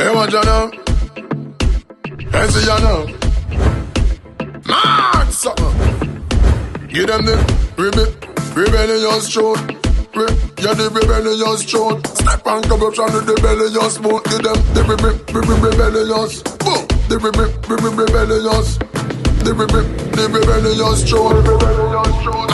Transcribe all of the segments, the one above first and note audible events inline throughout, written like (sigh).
Hey, what you know? Hey, see you know? Mad something. Give them the rebe- rebellious truth. Re- yeah, the rebellious truth. Step on corruption with the rebellious boot. Give them the re- re- re- re- rebellious. Boom. The re- re- re- re- rebellious. The re- re- the rebellious truth. Rebellious truth.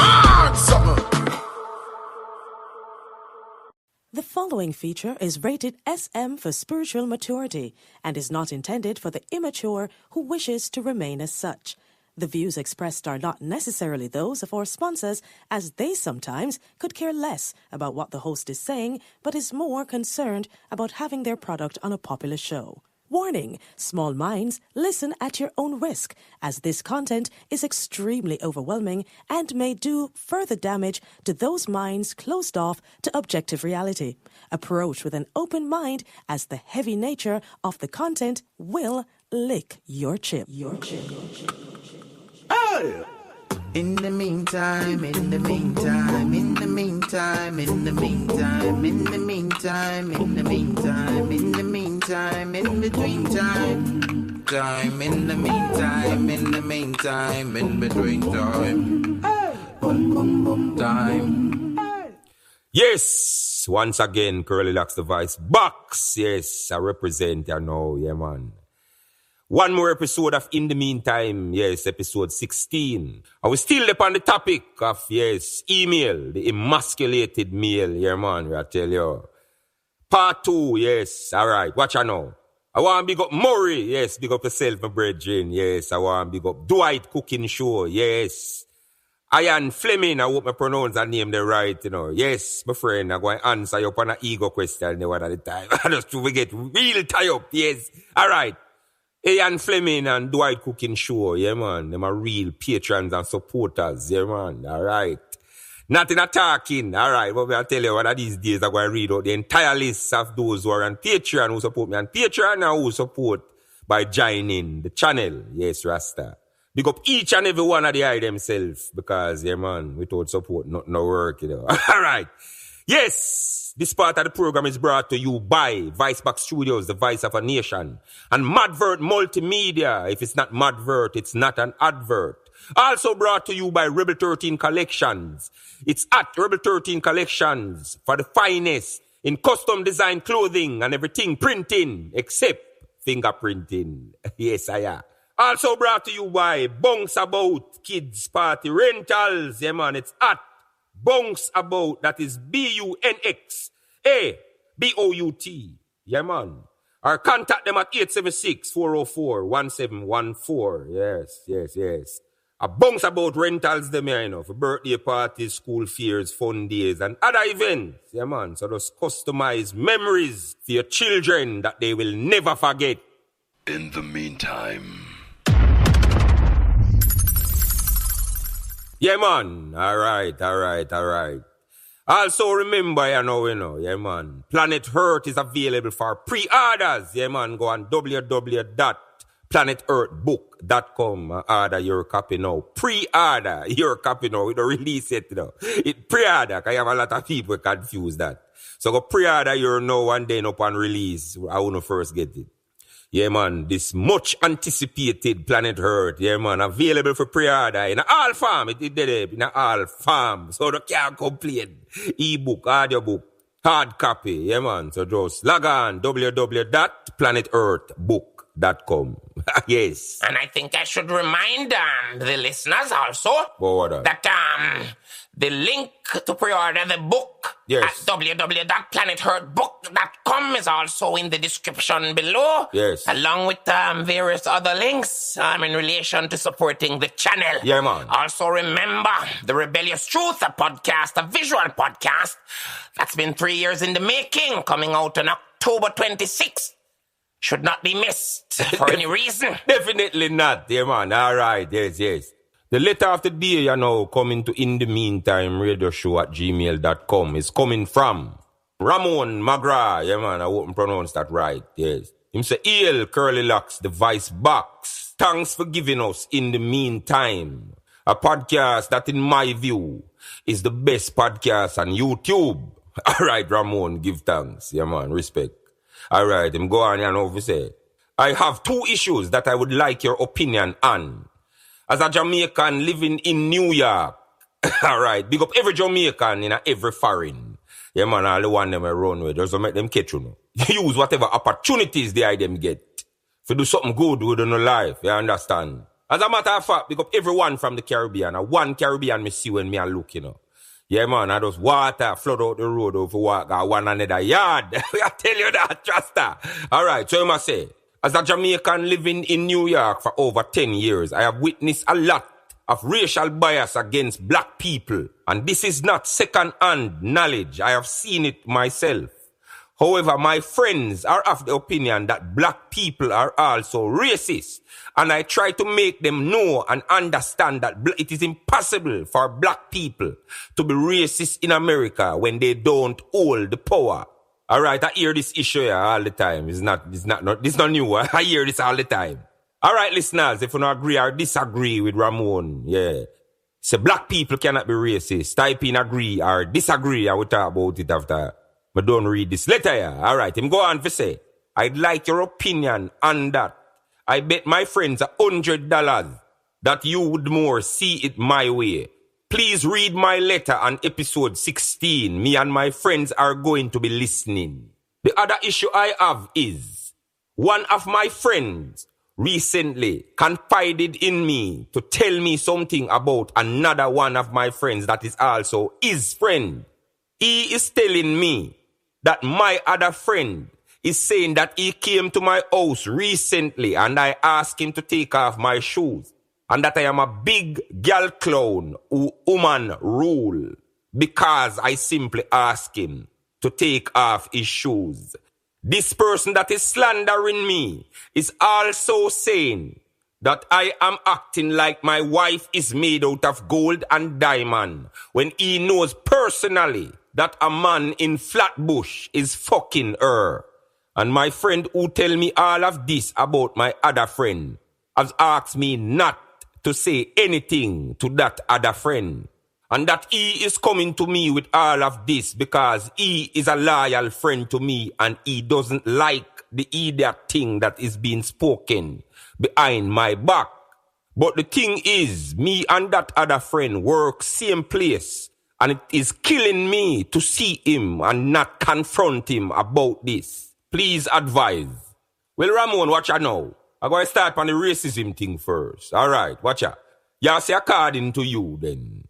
Following feature is rated SM for spiritual maturity and is not intended for the immature who wishes to remain as such. The views expressed are not necessarily those of our sponsors, as they sometimes could care less about what the host is saying, but is more concerned about having their product on a popular show. Warning Small minds, listen at your own risk, as this content is extremely overwhelming and may do further damage to those minds closed off to objective reality. Approach with an open mind, as the heavy nature of the content will lick your chip. Your chip. In the meantime, in the meantime, in the meantime, in the meantime, in the meantime, in the meantime, in the meantime, in between time, time, in the meantime, in the meantime, in between time, time. Yes, once again, Curly Locks the Vice Box. Yes, I represent, you know, yeah, man. One more episode of In the Meantime, yes, episode 16. I was still upon the topic of, yes, email, the emasculated mail, yeah, man, I tell you. Part two, yes, all right, watch I know. I want to big up Murray, yes, big up yourself, my brethren, yes. I want to big up Dwight Cooking Show, yes. Ian Fleming, I hope I pronounce that name the right, you know. Yes, my friend, I'm going to answer you upon an ego question the one at the time. (laughs) I just get real tie up, yes. All right. Ian Fleming and Dwight Cooking Show, yeah, man. Them are real patrons and supporters, yeah, man. All right. Nothing in attacking, all right. But I'll tell you one of these days I'm going to read out the entire list of those who are on Patreon, who support me on Patreon and who support by joining the channel. Yes, Rasta. Big up each and every one of the eye themselves because, yeah, man, without support, not no work, you know. (laughs) All right. Yes, this part of the program is brought to you by Vicebox Studios, the voice of a nation, and Madvert Multimedia. If it's not Madvert, it's not an advert. Also brought to you by Rebel 13 Collections. It's at Rebel 13 Collections for the finest in custom design clothing and everything printing except fingerprinting. (laughs) yes, I am. Also brought to you by Bunks About Kids Party Rentals. Yeah, man, it's at Bunks About. That is B U N X A B O U T. Yeah, man. Or contact them at 876 404 1714. Yes, yes, yes. A bunks about rentals them here, you know, for birthday parties, school fairs, fun days, and other events. Yeah, man. So just customize memories for your children that they will never forget. In the meantime. Yeah, man. All right, all right, all right. Also remember, you know, you know, yeah, man. Planet Earth is available for pre-orders. Yeah, man. Go on www.planetearthbook.com order your copy now. Pre-order your copy now. We don't release it, know. It pre-order, you have a lot of people confused that. So go pre-order your now and then upon release. I wanna first get it. Yeah, man, this much anticipated Planet Earth, yeah, man, available for pre-order in all farm. It did it in all farm. So you can't complain. Ebook, audiobook, hard copy, yeah, man. So just log on www.planetearthbook.com. (laughs) yes. And I think I should remind um, the listeners also that um, the link to pre-order the book Yes. at www.planetearthbook.com is also in the description below. Yes. Along with um, various other links um, in relation to supporting the channel. Yeah, man. Also remember The Rebellious Truth, a podcast, a visual podcast that's been three years in the making, coming out on October 26th. Should not be missed for (laughs) any reason. Definitely not, yeah, man. All right, yes, yes. The letter of the day, you know, coming to In the Meantime Radio Show at gmail.com is coming from Ramon Magra. Yeah, man, I wouldn't pronounce that right, yes. Him say, El Curly Locks, the Vice Box. Thanks for giving us In the Meantime. A podcast that, in my view, is the best podcast on YouTube. (laughs) All right, Ramon, give thanks. Yeah, man, respect. Alright, him go on and over say. I have two issues that I would like your opinion on. As a Jamaican living in New York. (laughs) Alright, big up every Jamaican in a every foreign. Yeah man, all the one them I run with. Just to make them catch you know. (laughs) Use whatever opportunities they I them get. To do something good with their life, you understand? As a matter of fact, big up everyone from the Caribbean. And one Caribbean me see when me a look, you know. Yeah, man, I just water flood out the road over walk one another yard. (laughs) I tell you that, trust that. All right, so you must say, as a Jamaican living in New York for over 10 years, I have witnessed a lot of racial bias against black people. And this is not second-hand knowledge. I have seen it myself. However, my friends are of the opinion that black people are also racist. And I try to make them know and understand that it is impossible for black people to be racist in America when they don't hold the power. All right, I hear this issue here all the time. It's not, it's not, not it's not new. (laughs) I hear this all the time. All right, listeners, if you don't agree or disagree with Ramon, yeah. Say black people cannot be racist. Type in agree or disagree. I will talk about it after. But don't read this letter here. All right, him go on for say, I'd like your opinion on that. I bet my friends a hundred dollars that you would more see it my way. Please read my letter on episode 16. Me and my friends are going to be listening. The other issue I have is one of my friends recently confided in me to tell me something about another one of my friends that is also his friend. He is telling me that my other friend is saying that he came to my house recently and I asked him to take off my shoes and that I am a big gal clown who woman rule because I simply ask him to take off his shoes. This person that is slandering me is also saying that I am acting like my wife is made out of gold and diamond when he knows personally that a man in Flatbush is fucking her. And my friend who tell me all of this about my other friend has asked me not to say anything to that other friend. And that he is coming to me with all of this because he is a loyal friend to me and he doesn't like the idiot thing that is being spoken behind my back. But the thing is, me and that other friend work same place and it is killing me to see him and not confront him about this. Please advise. Well, Ramon, watch out now. I'm going to start on the racism thing first. All right, watch out. Y'all say according to you then.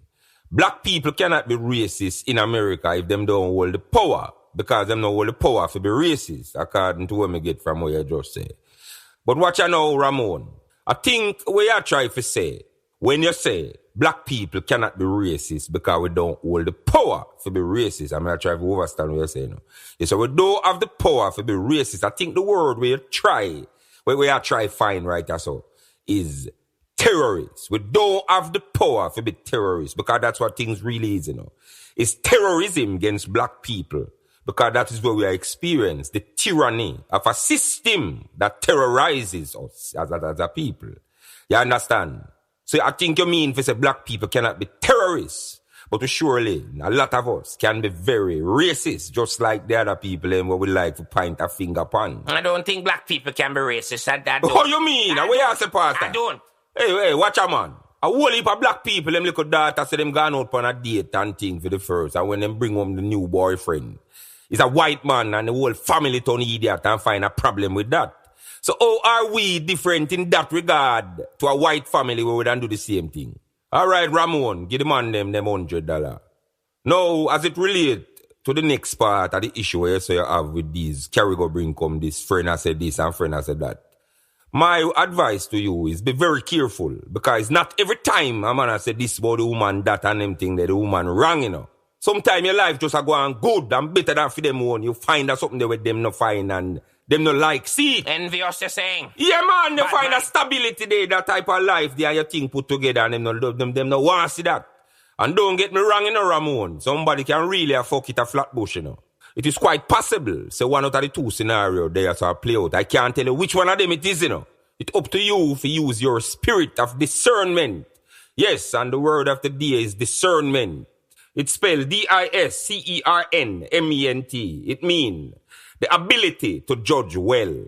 Black people cannot be racist in America if them don't hold the power. Because them don't hold the power to be racist, according to what me get from what you just said. But watch out now, Ramon. I think what you try to say, when you say black people cannot be racist because we don't hold the power to be racist, I'm to try to understand what you're saying. now. You say we don't have the power to be racist. I think the word we try, what we are try find right now, so, is terrorists. We don't have the power to be terrorists because that's what things really is, you know. It's terrorism against black people because that is what we are experiencing, the tyranny of a system that terrorizes us as a, as a people. You understand? So I think you mean you say black people cannot be terrorists, but surely a lot of us can be very racist, just like the other people and what we like to point a finger upon. I don't think black people can be racist. I, I oh, don't. What you mean? I don't. say, Pastor? I don't. Hey, hey, watch a man. A whole heap of black people, them little daughter say them gone out on a date and thing for the first. And when them bring home the new boyfriend, it's a white man and the whole family turn idiot and find a problem with that. So how are we different in that regard to a white family where we don't do the same thing? All right, Ramon, give the man them them hundred dollar. Now, as it relate to the next part of the issue eh, where you say you have with these, carry go bring come this, friend I said this and friend I said that. My advice to you is be very careful because not every time a man I say this about the woman, that and them thing that the woman wrong, you know. Sometimes your life just a go on good and better than for them one. You find out something there with them no find and them no like. See. Envious, you're saying. Yeah, man, you Bad find man. a stability there, that type of life there, your thing put together, and them no, them, them no want to see that. And don't get me wrong, you know, Ramon. Somebody can really a fuck it a flat bush, you know. It is quite possible. So one out of the two scenario there so play out. I can't tell you which one of them it is, you know. It's up to you if you use your spirit of discernment. Yes, and the word of the day is discernment. It's spelled D-I-S-C-E-R-N-M-E-N-T. It means the ability to judge well.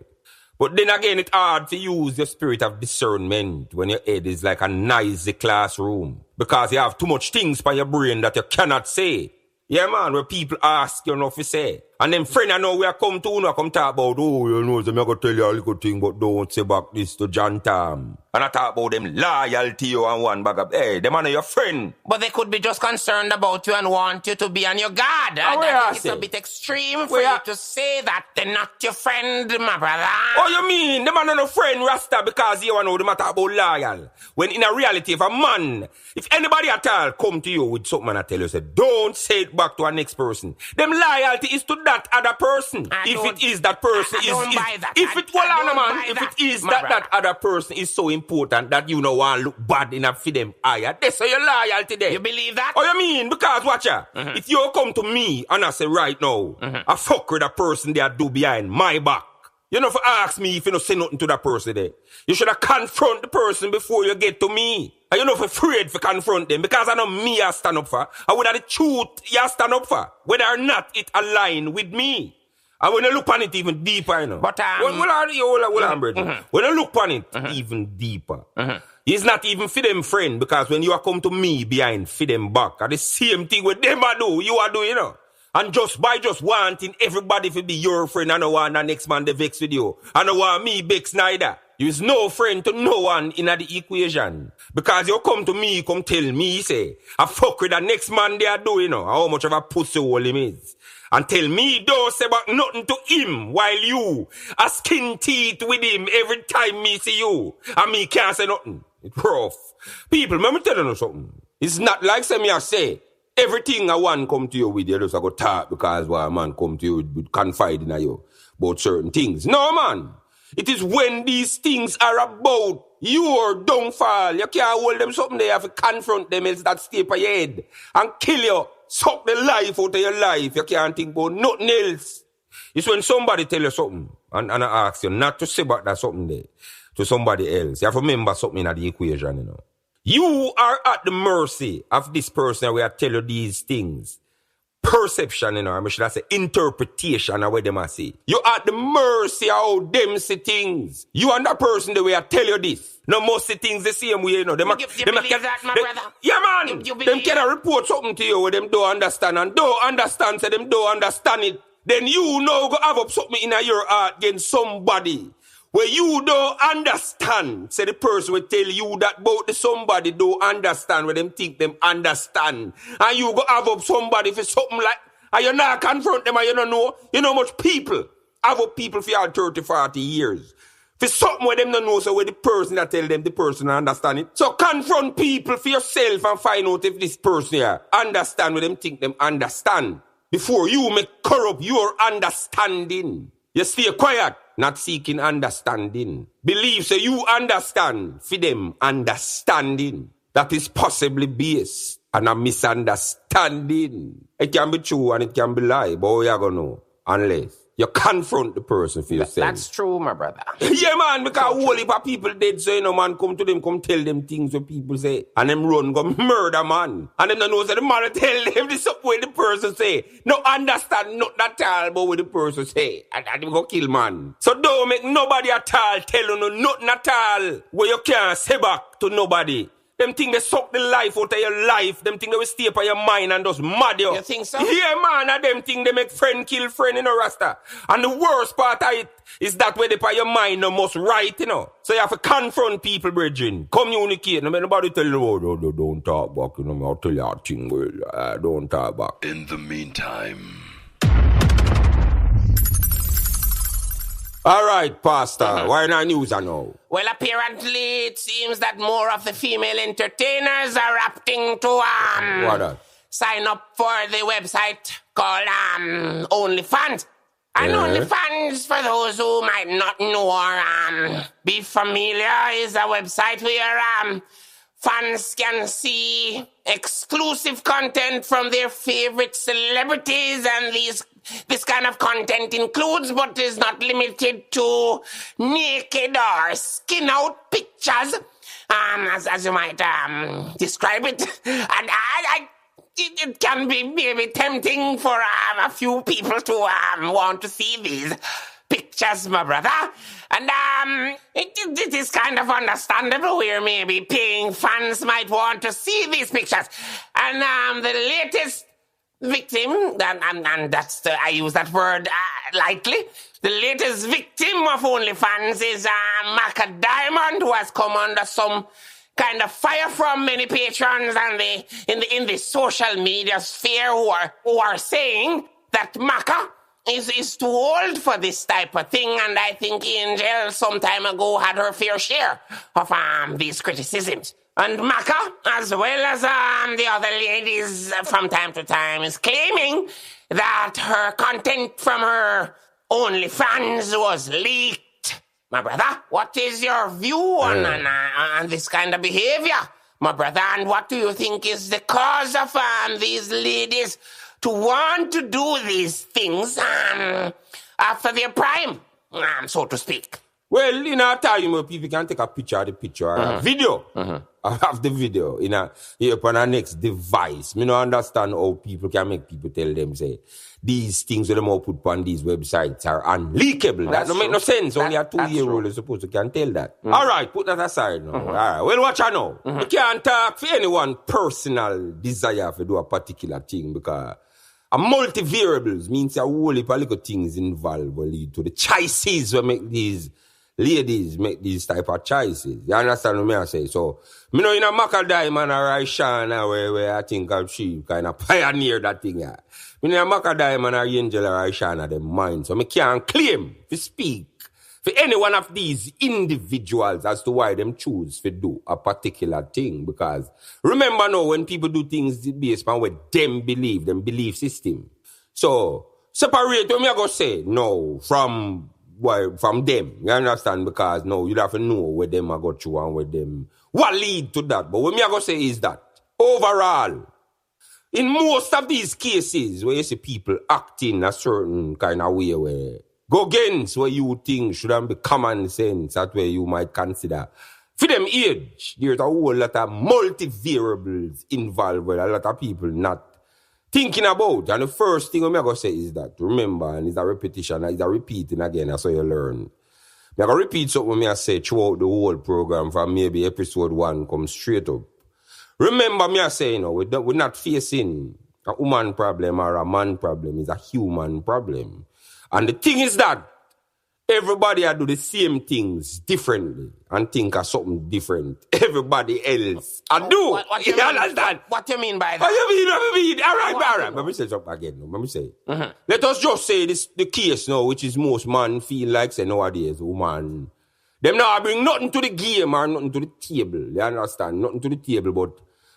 But then again, it's hard to use your spirit of discernment when your head is like a noisy classroom because you have too much things by your brain that you cannot say. Yeah, man, where people ask you enough to say. And then friend, I know we are come to, you know, come talk about, oh, you know, so going to tell you a little thing, but don't say back this to John Tam. And I talk about them loyalty you and one bag of, hey, them are your friend. But they could be just concerned about you and want you to be on your guard. Ah, I think it's say? a bit extreme for Where you I- to say that they're not your friend, my brother. Oh, you mean the man are no friend Rasta because you know the matter about loyal? When in a reality, if a man, if anybody at all come to you with something and I tell you, say, don't say it back to a next person. Them loyalty is to that other person. I if it is that person I- I is, is- that. if I- it well I on man, if that, it is that that other person is so important that you know want look bad a for them ah, eye, that's how your loyalty there. You believe that? Oh, you mean? Because watch ya. Mm-hmm. If you come to me and I say right now, mm-hmm. I fuck with a person they do behind my back. You know, for ask me if you don't say nothing to that person there. You should have confront the person before you get to me. And you know, for afraid to confront them because I know me I stand up for. I would have the truth you stand up for. Whether or not it align with me. And when you look on it even deeper, you know. But, um, well, well, hold on, hold on, hold on, brethren. When you look on it mm-hmm. even deeper, mm-hmm. it's not even for them friend because when you are come to me behind, for them back, and the same thing with them I do, you are doing, you know. And just by just wanting everybody to be your friend, I don't want the next man to vex with you. I don't want me vex neither. You is no friend to no one in the equation. Because you come to me, come tell me, say, I fuck with the next man they are doing, know, how much of a pussy hole him is. And tell me don't say about nothing to him while you a skin teeth with him every time me see you. And me can't say nothing. It's rough. People, let me tell you something. It's not like say me I say, everything I want come to you with, you just a go talk because why a man come to you with confide in you about certain things. No man. It is when these things are about your downfall. You can't hold them something there. You have to confront them else that stay on your head and kill you. Suck the life out of your life. You can't think about nothing else. It's when somebody tell you something and, and I ask you not to say about that something there to somebody else. You have to remember something in the equation, you know. You are at the mercy of this person where I tell you these things. Perception, you know, I should I say interpretation of what them I say. You at the mercy of how them see things. You and that person the way I tell you this. No most see things the same way, you know. Them a- You- you them a- believe that, my them- brother? Yeah, man. You- you them cannot report something to you where them don't understand and don't understand, so them don't understand it. Then you know go have up something in your heart against somebody where you don't understand. Say the person will tell you that about the somebody don't understand where them think them understand. And you go have up somebody for something like and you not confront them and you don't know. You know much people have up people for all 30, 40 years. For something where them don't know, so where the person that tell them the person understand it. So confront people for yourself and find out if this person here understand what them think them understand. Before you make corrupt your understanding. You stay quiet, not seeking understanding. Believe so you understand for them understanding. That is possibly based on a misunderstanding. It can be true and it can be lie, but we are gonna know? Unless you confront the person for yourself. That's true, my brother. (laughs) Yeah, man, because whole heap of people dead, so you know, man, come to them, come tell them things what people say, and them run, go (laughs) murder, man. And them don't know, so the man tell them this up what the person say. No understand not at all about what the person say, and, and them go kill, man. So don't make nobody at all tell you no, nothing at all, where you can't say back to nobody. Them think they suck the life out of your life. Them think they will stay up on your mind and just mad you. You think so? Yeah, man, and them think they make friend kill friend in a rasta. And the worst part of it is that where they put your mind no must right, you know. So you have to confront people, brethren. Communicate. No, nobody tell you, oh, don't, don't talk back, you know, I'll tell you a thing, well, uh, don't talk back. In the meantime. All right, Pastor, why not news I know? Well, apparently, it seems that more of the female entertainers are opting to um What that? sign up for the website called um OnlyFans. And Yeah. OnlyFans, for those who might not know or um be familiar, is a website where um fans can see exclusive content from their favorite celebrities and these this kind of content includes but is not limited to naked or skin out pictures um as, as you might um describe it (laughs) and I, I it, it can be maybe tempting for um, a few people to um, want to see these pictures, my brother. And um, it, it, is kind of understandable where maybe paying fans might want to see these pictures. And um, the latest victim, and, and, and that's the, I use that word uh, lightly. The latest victim of OnlyFans is uh, Macka Diamond, who has come under some kind of fire from many patrons and the in the in the social media sphere who are who are saying that Macka is is too old for this type of thing, and I think Angel some time ago had her fair share of um these criticisms. And Macka, as well as um, the other ladies uh, from time to time, is claiming that her content from her OnlyFans was leaked. My brother, what is your view on, on, uh, on this kind of behavior? My brother, and what do you think is the cause of um, these ladies to want to do these things um, after their prime, um, so to speak? Well, in our time people can take a picture of the picture a video (laughs) of the video in a upon a next device. Me no understand how people can make people tell them say these things that them all put on these websites are unleakable. that That's don't make no sense. Only a two year old is supposed to can tell that. All right, put that aside now. All right. Well, watch I know. You can't talk for anyone personal desire to do a particular thing because a multivariables means a whole heap of little things involved will lead to the choices will make these ladies make these type of choices. You understand what I say? So, me know in a Macka Diamond or Ishawna where, where I think of she kind of (laughs) pioneer that thing. Yeah. Me know a Macka Diamond or Angel or Ishawna them mind. So me can't claim to speak for any one of these individuals as to why them choose to do a particular thing. Because remember now, when people do things based on what them believe, them belief system. So separate what me I go say no from why from them. You understand? Because no, you have to know where them I go through and where them what lead to that. But what me I go say is that overall, in most of these cases where you see people acting a certain kind of way where go against what you think shouldn't be common sense, that way you might consider. For them age, there's a whole lot of multivariables involved where a lot of people not thinking about. And the first thing I'm going to say is that remember, and it's a repetition, it's a repeating again, that's how you learn. I'm going to repeat something I say throughout the whole program from maybe episode one come straight up. Remember me I say, you know, we don't, we're not facing a woman problem or a man problem. It's a human problem. And the thing is that everybody I do the same things differently and think of something different. (laughs) Everybody else I do. What, what you you mean? understand? What, what you mean by What that? you mean? What you mean? All right, all right. Let me say something again. Let me say. Mm-hmm. Let us just say this the case now, which is most man feel like say nowadays, woman. Them now bring nothing to the game or nothing to the table. You understand? Nothing to the table but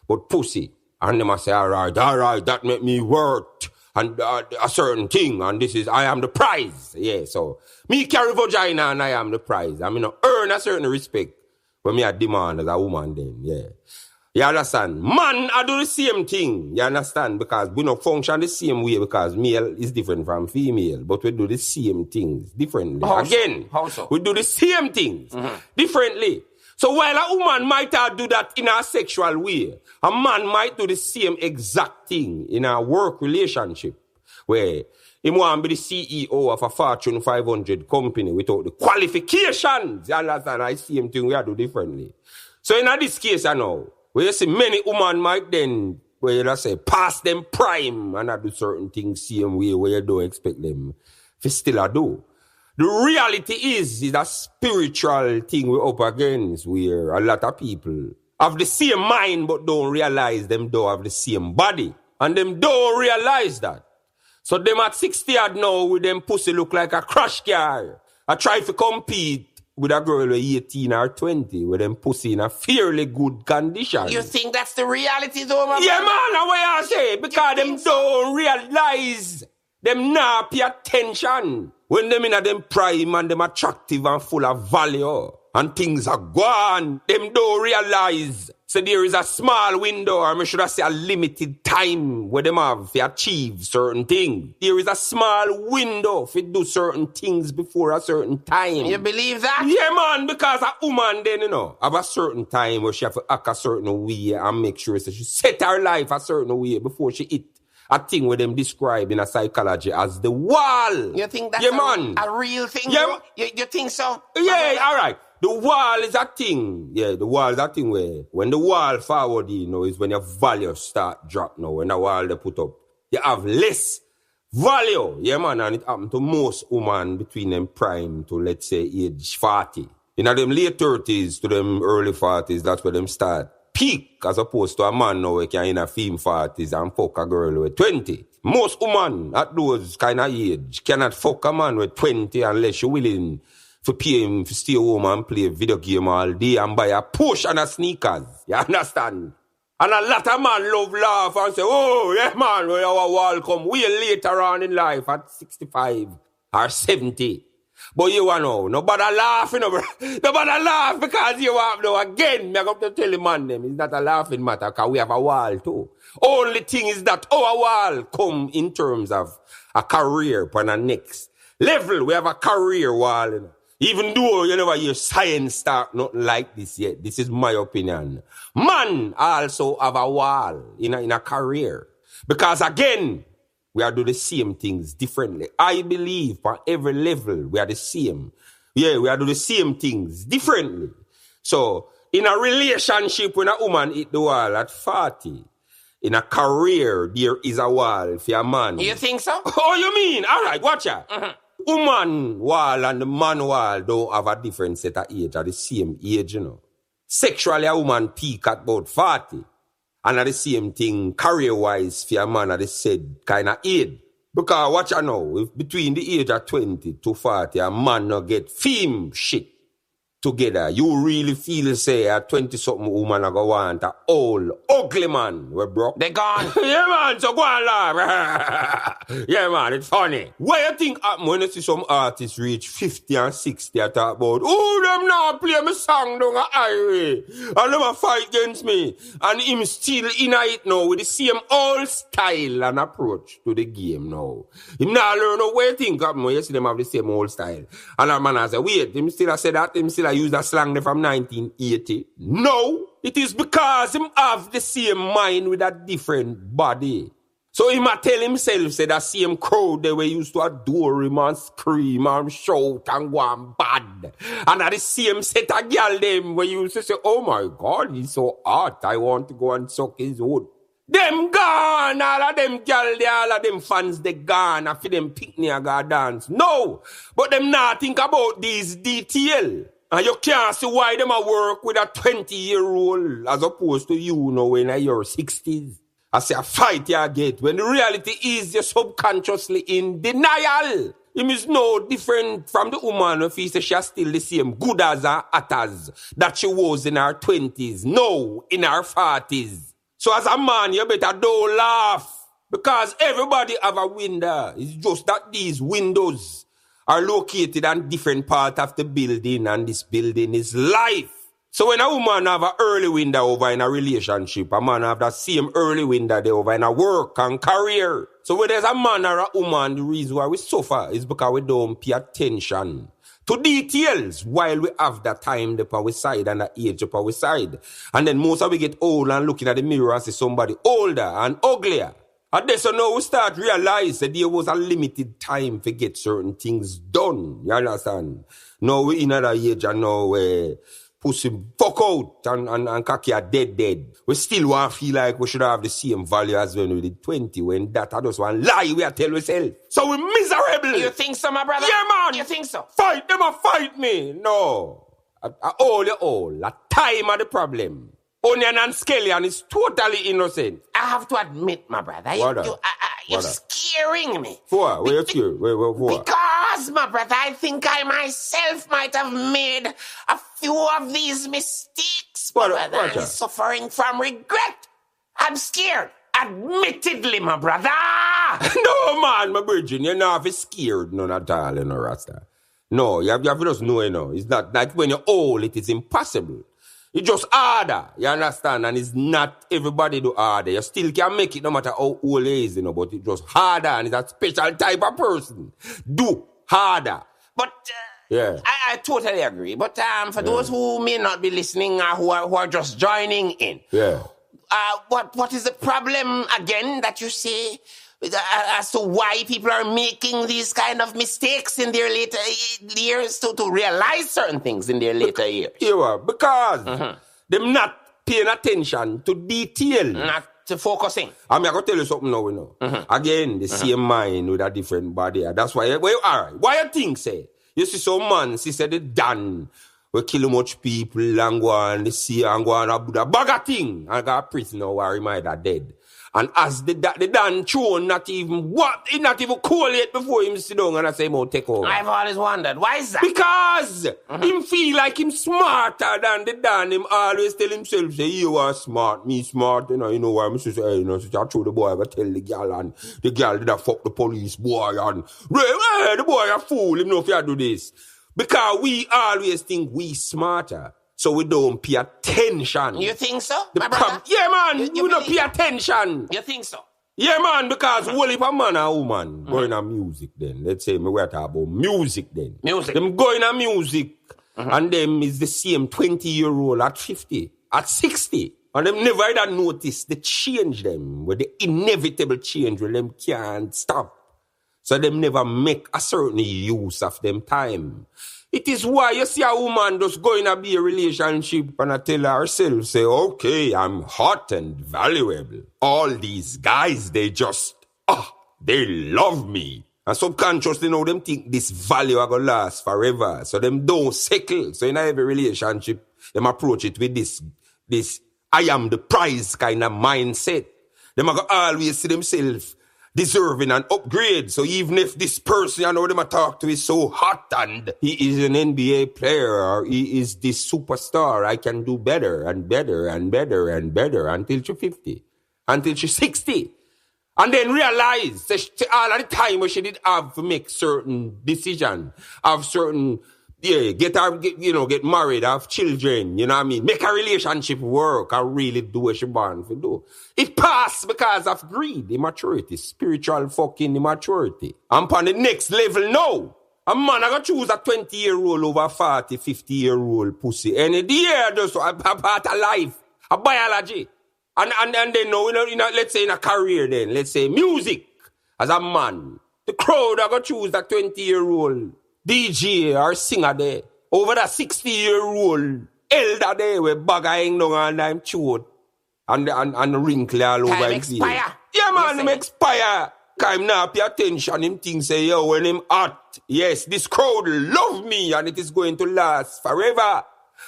but pussy. And them I say, all right, all right, that make me worth and uh, a certain thing. And this is, I am the prize. Yeah, so me carry vagina and I am the prize. I mean, earn a certain respect when me a demand as a woman then, yeah. You understand? Man, I do the same thing. You understand? Because we don't function the same way because male is different from female, but we do the same things differently. How so? Again, How so? we do the same things differently. So while a woman might uh, do that in a sexual way, a man might do the same exact thing in a work relationship where he want to be the CEO of a Fortune 500 company without the qualifications. You understand? I see him thing we do differently. So in this case, I know, where you see many women might then, where you say, pass them prime and I do certain things same way where you don't expect them to still do. The reality is, is a spiritual thing we're up against where a lot of people have the same mind but don't realize them don't have the same body. And them don't realize that. So them at 60 odd now with them pussy look like a crash car. I try to compete with a girl with 18 or 20 with them pussy in a fairly good condition. You think that's the reality, though, my Yeah, man, that's what I say. Because them so? don't realize, them not pay attention. When them in a them prime and them attractive and full of value and things are gone, them don't realize. So there is a small window, or I should I say a limited time where them have to achieve certain things. There is a small window to do certain things before a certain time. You believe that? Yeah, man, because a woman then, you know, have a certain time where she have to act a certain way and make sure that she set her life a certain way before she hit a thing where them describe in a psychology as the wall. You think that's yeah, a, man. a real thing? Yeah. You, you think so? Yeah, all right. The wall is a thing. Yeah, the wall is a thing where when the wall forward, you know, is when your value start drop now. When the wall they put up, you have less value. Yeah, man, and it happen to most women between them prime to let's say age 40. In them late 30s to them early 40s, that's where them start peak as opposed to a man now who can in a film 40s and fuck a girl with 20. Most women at those kind of age cannot fuck a man with 20 unless you're willing for pay him to stay home and play video game all day and buy a Porsche and a sneakers. You understand? And a lot of man love laugh and say, oh, yeah, man, when our wall come way later on in life at 65 or 70. But you want know, nobody laughing bro. (laughs) Nobody laugh because you have no again. Me I to tell the man them, it's not a laughing matter because we have a wall too. Only thing is that our wall come in terms of a career for the next level. We have a career wall, you know. Even though you never hear science start nothing like this yet, this is my opinion. Man also have a wall in a, in a career. Because again, we are do the same things differently. I believe for every level we are the same. Yeah, we are do the same things differently. So in a relationship when a woman hit the wall at 40, in a career there is a wall for a man. You think so? (laughs) Oh, you mean? All right, watch out. Mm-hmm. Woman wall and the man wall don't have a different set of age, at the same age, you know. Sexually, a woman peak at about 40. And at the same thing, career wise, for a man at the said kind of age. Because watch out now, if between the age of 20 to 40, a man not get fame shit together, you really feel say a 20 something woman a go want a old, ugly man, we broke. They gone. (laughs) yeah, man, so go on laugh. yeah, man, it's funny. What you think happen when you see some artists reach 50 and 60 I talk about, oh, them now play me song down a highway, and them a fight against me, and him still in it now with the same old style and approach to the game now. Him now learn no what you think happen when you see them have the same old style. And a man I say, wait, him still a say that, him still a use that slang there from 1980. No, it is because him have the same mind with a different body. So him a tell himself say that same crowd they were used to adore him and scream and shout and go on bad. And at the same set of girl them where used to say, oh my God, he's so hot, I want to go and suck his wood. Them gone, all of them gal, they, all of them fans, they gone, I feel them picnic and go dance. No, but them not think about these detail. And you can't see why them a work with a 20 year old as opposed to you know in your 60s. I say a fight you get when the reality is you're subconsciously in denial. Him is no different from the woman if he says she's still the same good as her atas that she was in her 20s. No, in her 40s. So as a man, you better don't laugh. Because everybody have a window. It's just that these windows are located on different part of the building and this building is life. So when a woman have a early window over in a relationship, a man have that same early window there over in a work and career. So when there's a man or a woman, the reason why we suffer is because we don't pay attention to details while we have that time the our side and the age of our side. And then most of we get old and looking at the mirror and see somebody older and uglier. And then so now we start realize that there was a limited time to get certain things done. You understand? Now we in another age and now uh, pussy fuck out and, and, and cocky are dead dead. We still want feel like we should have the same value as when we did 20 when that I just one lie we are tell ourselves. So we miserable. You think so, my brother? Yeah, man. You think so? Fight them or fight me. No. I, I all you all. A time are the problem. Onion and scallion is totally innocent. I have to admit, my brother, you, you, you're what scaring me. For where you scared? Where, where, for? Because, my brother, I think I myself might have made a few of these mistakes, my What- brother, what, and uh? suffering from regret. I'm scared. Admittedly, my brother. (laughs) no, man, my virgin, you're not scared, none at all, you know, Rasta. No, you have, you have to just know, you know. It's not like when you're old, it is impossible. It's just harder, you understand? And it's not everybody do harder. You still can make it no matter how old he is, you know, but it's just harder and it's a special type of person. Do harder. But uh, Yeah. I, I totally agree. But um, for those who may not be listening or who are, who are just joining in, Yeah. uh, what what is the problem again that you say uh, as to why people are making these kind of mistakes in their later years to, to realize certain things in their later years? You are, because Mm-hmm. them not paying attention to detail. Not to focusing. I'm going to tell you something now, you know. Mm-hmm. Again, the same mind with a different body. That's why, well, all right. Why you think, say? You see some man, she said, they done. We kill much people and go on the sea and go on a Buddha. Bag a thing. And got prisoner where he might have dead. And as the, the done thrown, not even, what? He not even call it before him sit down and I say, more take over. I've always wondered why is that? Because mm-hmm. him feel like him smarter than the Dan. Him always tell himself, say, you are smart, me smart. You know, you know why I'm say, hey, you know, so I told the boy, I tell the girl, and the girl did a fuck the police boy, and hey, eh, the boy a fool, him know if you do this. Because we always think we smarter, so we don't pay attention. You think so, The my prob- brother? yeah, man, You- you, you don't pay attention. You think so? Yeah, man, because whole heap of man and woman Mm. going on music then. Let's say me we talking about music then. Music. Them going on music Mm-hmm. and them is the same 20 year old at 50, at 60. And them never either notice the change them, with the inevitable change where them can't stop. So them never make a certain use of them time. It is why you see a woman just going to be a relationship and I tell herself, say, okay, I'm hot and valuable. All these guys, they just, ah, they love me. And subconsciously now them think this value are gonna last forever. So them don't settle. So in every relationship, them approach it with this, this, I am the prize kind of mindset. Them are gonna always see themselves deserving an upgrade. So even if this person I know them I talk to is so hot and he is an NBA player or he is this superstar, I can do better and better and better and better until she's 50, until she's 60. And then realize that she- all of the time she did have to make certain decision, have certain, yeah, get her, get, you know, get married, have children, you know what I mean? Make a relationship work and really do what she born to do. It passed because of greed, immaturity, spiritual fucking immaturity. I'm on the next level now, a man I gonna choose a 20 year old over 40, 50 year old pussy. Any day, just a, a part of life, a biology. And, and, and then you know, you know, let's say in a career then, let's say music, as a man, the crowd I gonna choose that 20 year old DJ or singer there over that 60 year old elder there with bag hang down and I'm throat and, and, and wrinkle all over Time his face. expire. Yeah, man, him expire. Cause him not pay attention. Him think say, yo, when him hot, yes, this crowd love me and it is going to last forever.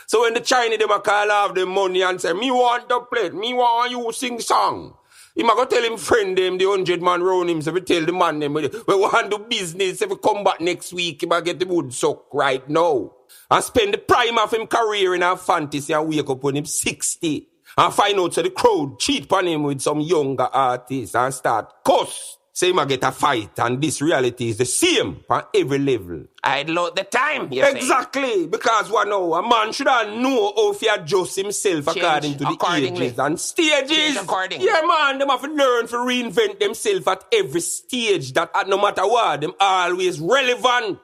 So when the Chinese them a call off them money and say, me want to play, me want you sing song. He might go tell him friend them, the hundred man round him, so we tell the man them, we we want to do business, if we come back next week, he might get the wood suck right now. And spend the prime of him career in a fantasy and wake up when him 60. And find out so the crowd cheat on him with some younger artists and start cuss. Say I get a fight and this reality is the same on every level. I'd load the time. You say. Exactly, because what now? A man should have know how to adjust himself Change according to the ages and stages. Yeah, man, them have to learn to reinvent themselves at every stage. That at no matter what, them always relevant.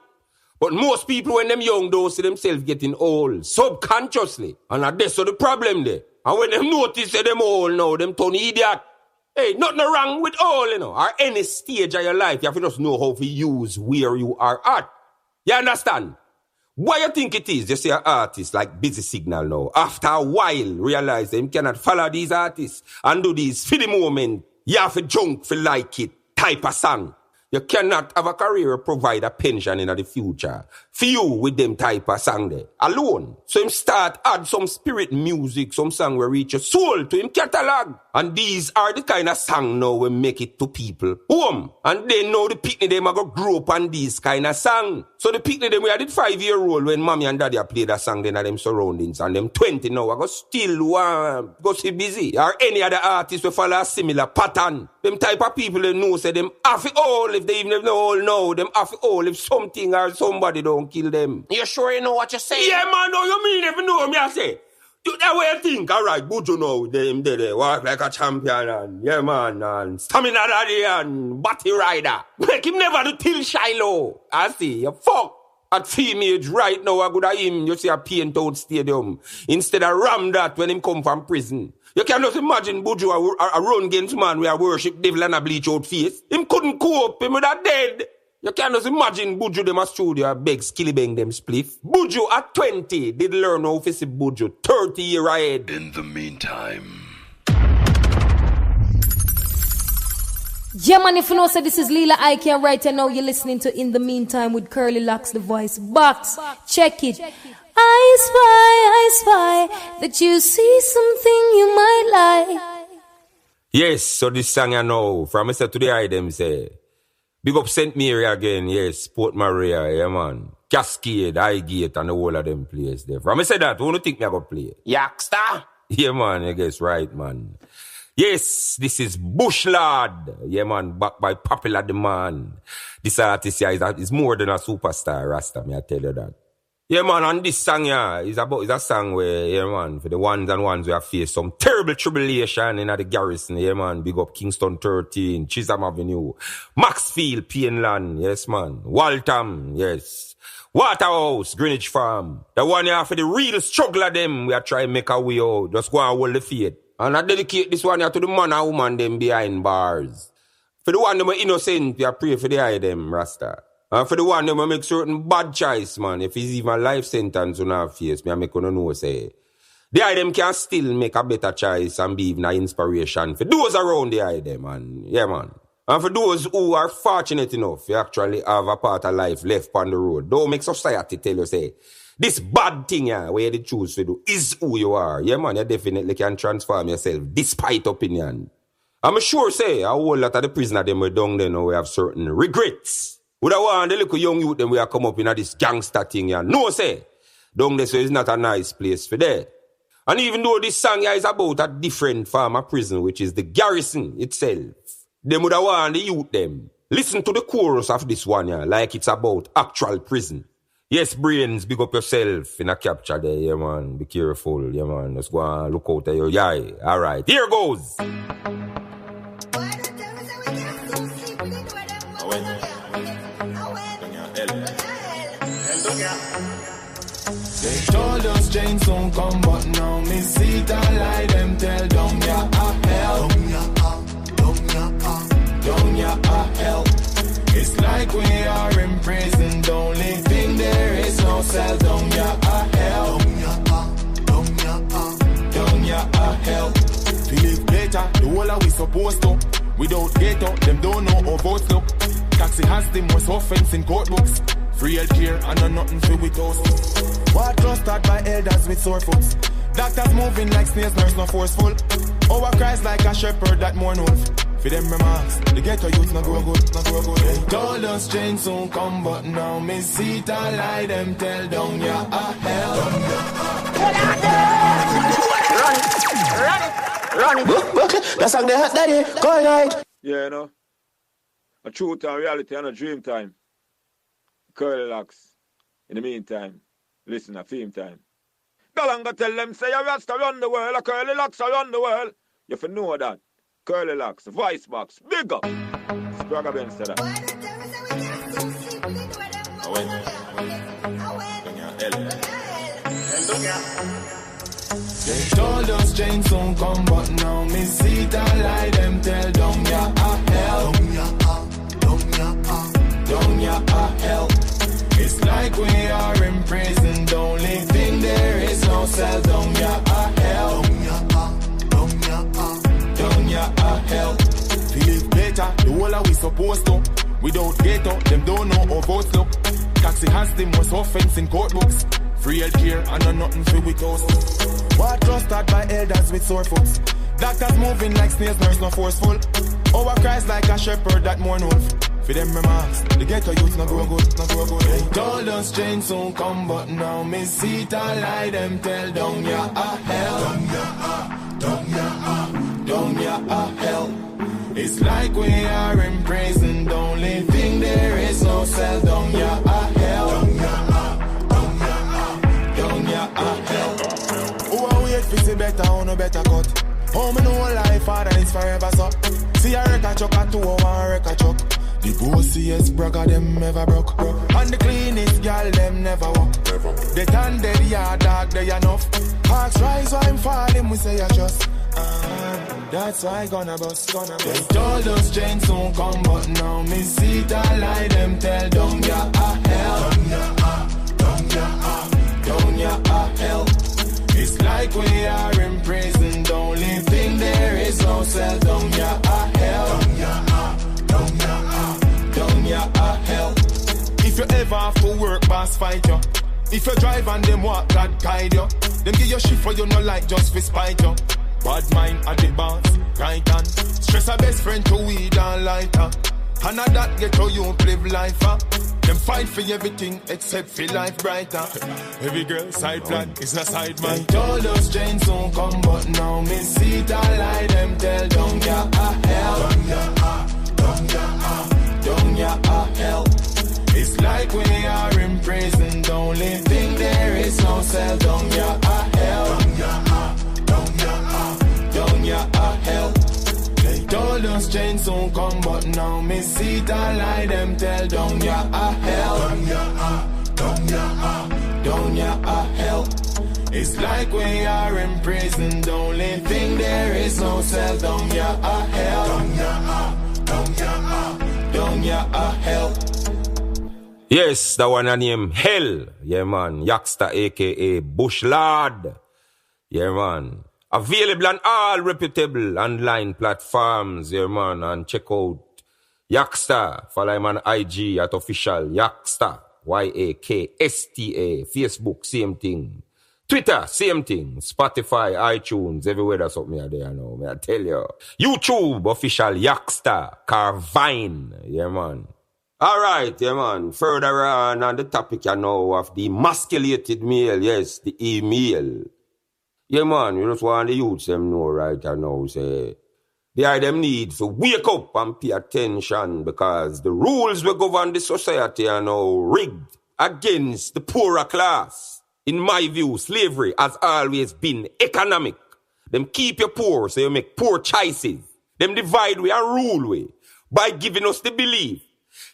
But most people, when them young, don't see themselves getting old subconsciously, and that's so the problem there. And when them notice that them old now, them turn idiot. Hey, nothing wrong with all, you know, or any stage of your life. You have to just know how to use where you are at. You understand? Why you think it is? You see an artist like Busy Signal now. After a while, realize them cannot follow these artists and do these for the moment. You have to junk for like it type of song. You cannot have a career provide a pension in the future. You with them type of song there alone. So him start add some spirit music, some song will reach a soul to him catalog. And these are the kind of song now we make it to people home. And they know the picnic them are grow up on these kind of song. So the picnic them we had it five year old when mommy and daddy a play that song then at them surroundings and them 20 now I go still want go see busy. Or any other artist will follow a similar pattern. Them type of people they know say them have all if they even they all know them have all if something or somebody don't kill them. You sure you know what you're saying? Yeah, man, no, you mean if you know me, I say. Do that way you think, alright, good you know, them there, they walk like a champion, and yeah, man, and stamina daddy, and body rider. (laughs) Make him never do till Shiloh. I see, you fuck. At female right now, I go to him, you see a paint out stadium. Instead of ram that when him come from prison. You can just imagine Buju a, a, a run against man where worship devil and a bleach out face. Him couldn't cope, him with a dead. You can't just imagine Buju them a studio a beg skilly bang them spliff. Buju at 20 did learn how to see Buju 30 year ahead. In the meantime. Yeah, man, if you know, so this is Leela Ike and right now you're listening to In the Meantime with Curly Locks, the voice box. Check it. I spy, I spy that you see something you might like. Yes, so this song I know from Mr. to the eye them say. Big up St. Mary again, yes, Port Maria, yeah man. Cascade, Highgate and the whole of them place there. From I said that, who do you think me I go play? Yaksta? Yeah, man, I guess right, man. Yes, this is Bush Lord. Yeah, man, backed by popular demand. This artist here is, a, is more than a superstar, Rasta, me I tell you that. Yeah, man, and this song, yeah, is about, is a song where, yeah, man, for the ones and ones we have faced some terrible tribulation in the garrison, yeah, man, big up Kingston 13, Chisholm Avenue, Maxfield, Pienland, yes, man, Waltham, yes, Waterhouse, Greenwich Farm, the one here for the real struggle of them, we are trying to make our way out, just go and hold the faith. And I dedicate this one here to the man and woman them behind bars. For the one them innocent, we are pray for the eye them, Rasta. And for the one them make certain bad choice, man. If it's even life sentence on our face, me I make no know say. The them can still make a better choice and be even an inspiration for those around the them, man. Yeah, man. And for those who are fortunate enough, you actually have a part of life left on the road. Don't make society tell you, say, this bad thing yeah, where you choose to do is who you are. Yeah, man, you definitely can transform yourself despite opinion. I'm sure, say, a whole lot of the prisoner them were down there now, we have certain regrets. Would I want the little young youth them we are come up in a this gangster thing yeah. No, say, down there so it's not a nice place for that. And even though this song is about a different form of prison, which is the garrison itself, them would have want the youth them. Listen to the chorus of this one, yeah, like it's about actual prison. Yes, brains, big up yourself in a capture there, yeah, man. Be careful, yeah, man. Just go and look out at your eye. All right, here goes. They told us Jane soon come, but now me see the lie them tell down ya a hell. Down ya a, down ya a, down ya a hell. It's like we are in prison. The only thing there is no cell. Down ya a hell. Down ya a, down ya a, down ya a hell. Feel it later, the whole of we supposed to. Without ghetto, them don't know how votes look. Taxi has the most offense in court books. Free healthcare and no nothing free with us. War trusted by elders with sore foots. Doctors moving like snails, nurse no forceful. Oh, Our cries like a shepherd that mourn wolf. For them remarks, the ghetto youth no grow good, no grow good. They told us change soon come, but now me see it a lie them tell down ya a hell. Run it, run it, run it. That's like the hot daddy. Go night. Yeah, you know. A truth and reality and a dream time. Curly locks. In the meantime, listen a theme time. Galanga tell them say a rasta run the world, a curly locks around the world. You fi know that. Curly locks, voice box, big up. Spragga Benz said that. They told us change soon come, but now me see the lie them tell down ya a hell. Down ya ah, a, down ya ah. a, down ya a hell. It's like we are in prison. The only thing there is no cell. Down ya a hell. Down ya a, down ya a, down ya a hell. Feel better, the whole of we supposed to. Without ghetto, them don't know how votes look. Coxie has the most offense in court books. Free healthcare and no nothing for with us. What trusted by elders with sore foots. Doctors moving like snails, nurse no forceful. Our cries like a shepherd that mourn wolf. For them remarks, the ghetto youth no grow good, no grow good. They told us change soon come, but now me see it all lie them tell down ya a hell. Down ya a, down ya a, down ya a hell. It's like we are in prison, the only thing there is no cell. Down ya a hell. Down ya a, down ya a, down ya a hell. Who are wait for see better, who no better cut? Home in no life, father is forever so. See a record chuck, a two hour record chuck. The bossiest brother them ever broke. And the cleanest girl them never walk. The tan dead yard dog they are enough. Parks rise while I'm falling, we say I just. Uh, that's why gonna bust, gonna bust. They told us change soon come, but now me see that lie them tell down ya a hell. Down ya ah, a, down ya a, down ya a hell. It's like we are in prison. The only thing there is no cell. Down ya a hell. If you ever have to work, boss fight you. If you drive and them walk, God guide you. Them give you shit for you no like just for spite you. Bad mind at the boss, right hand. Stress a best friend to weed and lighter. And a that get how you live life, huh? Them fight for everything except for life brighter. Every girl side plan is a side man. They told us don't come, but now me see all lie. Them tell down ya a hell. Ya a, down ya a hell. It's like we are in prison. The only thing there is no cell. Down ya a hell. Down ya a, down ya a, down ya a hell. They told us change soon come, but now me see all lie. Them tell down ya a hell. Down ya a, down ya a, down ya a hell. It's like we are in prison. The only thing there is no cell. Down ya a hell. Yes, that one name Hell. Yeah, man. Yaksta, aka Bush Lord. Yeah, man. Available on all reputable online platforms. Yeah, man. And check out Yaksta. Follow him on IG at official Yaksta. Y-A-K-S-T-A. Facebook, same thing. Twitter, same thing. Spotify, iTunes, everywhere that's up me there now. May I tell you. YouTube, official Yaksta. Carvine. Yeah, man. All right, yeah, man. Further on on the topic, you know, of the emasculated male, yes, the email. Yeah, man, you just want the youths them know right you know, say, they are them need to wake up and pay attention because the rules we govern the society are now rigged against the poorer class. In my view, slavery has always been economic. Them keep you poor, so you make poor choices. Them divide we and rule we by giving us the belief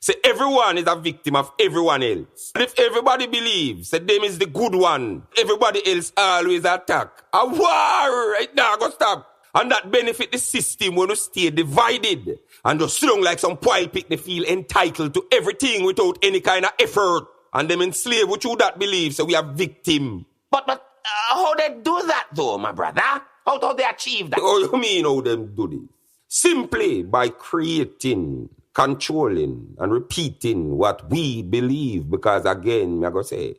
Say everyone is a victim of everyone else. And if everybody believes that them is the good one, everybody else always attack. A war right now go stop. And that benefit the system when we stay divided. And just strong like some poil pick they feel entitled to everything without any kind of effort. And them enslaved with you that believe so we are victim. But but uh, how they do that though, my brother? How do they achieve that? Oh, you mean how them do this? Simply by creating controlling and repeating what we believe. Because again, going to say,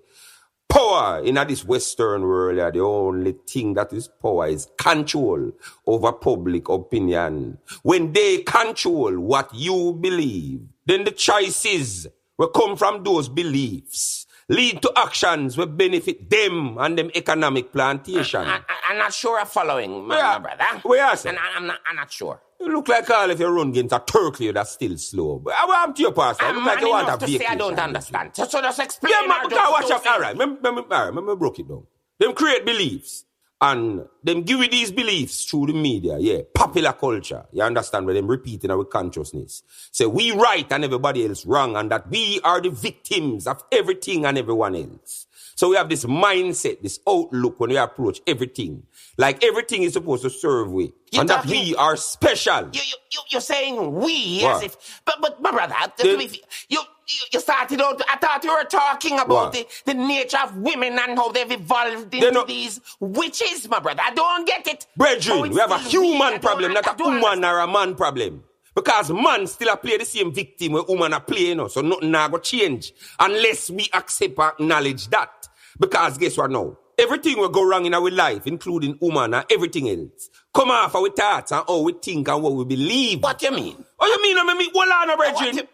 power in this Western world, the only thing that is power is control over public opinion. When they control what you believe, then the choices will come from those beliefs. Lead to actions will benefit them and them economic plantation. I, am not sure I'm following, my, Yeah. brother. Where are you? And I, am not, I'm not sure. You look like all if you run against a turkey that's still slow. But I want to your pastor. I'm like you want a to say I don't understand. So, so just explain. Yeah, man, or because just watch things. All right, remember, remember, all right, remember, broke it down. Them create beliefs and them give you these beliefs through the media. Yeah, popular culture. You understand? Where them repeating our consciousness. Say we right and everybody else wrong, and that we are the victims of everything and everyone else. So we have this mindset, this outlook when we approach everything. Like everything is supposed to serve we. You're and that we are special. You, you, you, you're saying we What? as if, but, but my brother, be you, you, you started out. I thought you were talking about the, the nature of women and how they've evolved into these witches, my brother. I don't get it. Brethren, we have a still we. I human problem, not a woman or a man problem. Because man still a play the same victim where woman a play, you know, so nothing now go change unless we accept and acknowledge that. Because guess what now? Everything will go wrong in our life, including woman and everything else. Come off our thoughts and how we think and what we believe. What you mean? Oh, you mean I mean, hold on, What brethren.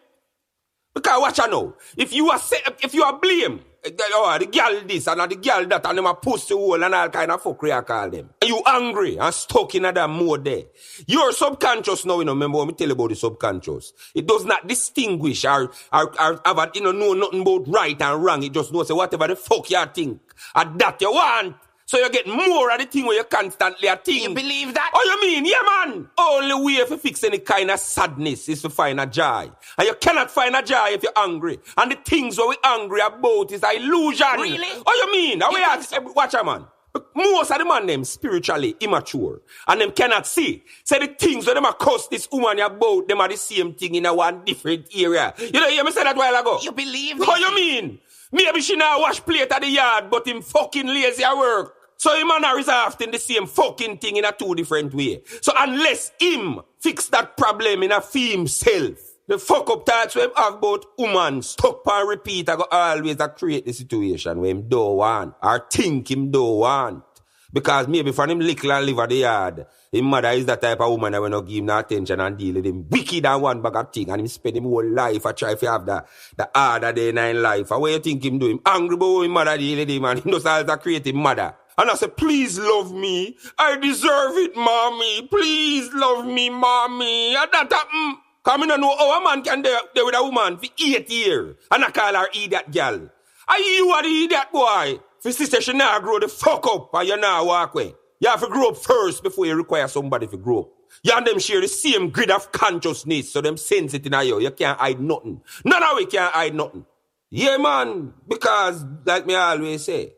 Because watch I know. If you are say, if you are blame, eh, oh, the girl this and the girl that and them a pussy hole and all kind of fuckery I call them. And you angry and stuck in that mode there. Your subconscious now, you know, remember what me tell you about the subconscious. It does not distinguish or, or, or have a, you know, know nothing about right and wrong. It just knows say whatever the fuck you think and that you want. So you get more of the thing where you constantly a think. You believe that? Oh, you mean? Yeah, man. Only way to fix any kind of sadness is to find a joy. And you cannot find a joy if you're angry. And the things what we're angry about is illusion. Really? Oh, you mean? How we ask, so? Eh, watch a man. Most of the man them spiritually immature and them cannot see. Say the things that them a cuss this woman about them are the same thing in a one different area. You know, you hear me say that while ago? You believe oh, How this? you mean? Maybe she not wash plate at the yard, but him fucking lazy at work. So him and her is often the same fucking thing in a two different way. So unless him fix that problem in a fee himself, the fuck up thoughts him have about woman stuck and repeat, I go always a create the situation where him don't want or think him don't want. Because maybe for him little and live at the yard, his mother is that type of woman that will not give him no attention and deal with him wicked and one bag of thing and him spend him whole life I try to have the, the harder day in life. And what you think him do? Him angry about how his mother deal with him and he does all to create him mother. And I said, please love me. I deserve it, mommy. Please love me, mommy. And that happen. Cause me no know how a man can there with a woman for eight years. And I call her idiot girl. Are you are the idiot boy? For sister she now grow the fuck up and you now walk away. You have to grow up first before you require somebody to grow up. You and them share the same grid of consciousness, so them sense it in you. You can't hide nothing. None of we can't hide nothing. Yeah, man. Because, like me always say,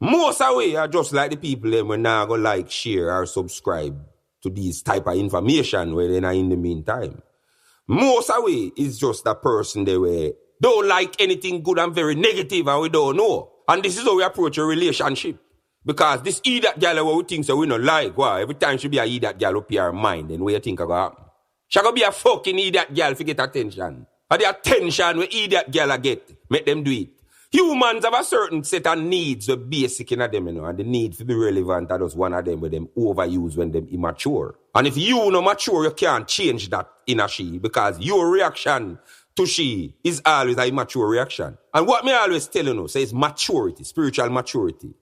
most we are just like the people them when now go like, share, or subscribe to these type of information where they're in the meantime. Most we is just a person they way don't like anything good and very negative and we don't know. And this is how we approach a relationship. Because this idiot girl what we think so we don't like, why? Every time she be a idiot girl up here mind, then what you think happen? She gonna be a fucking idiot girl to get attention. And the attention we idiot girl a get, make them do it. Humans have a certain set of needs with basic in them, you know, and the need to be relevant are just one of them with them overuse when them immature. And if you no mature, you can't change that in a she because your reaction to she is always a immature reaction. And what me always tell you says maturity, spiritual maturity.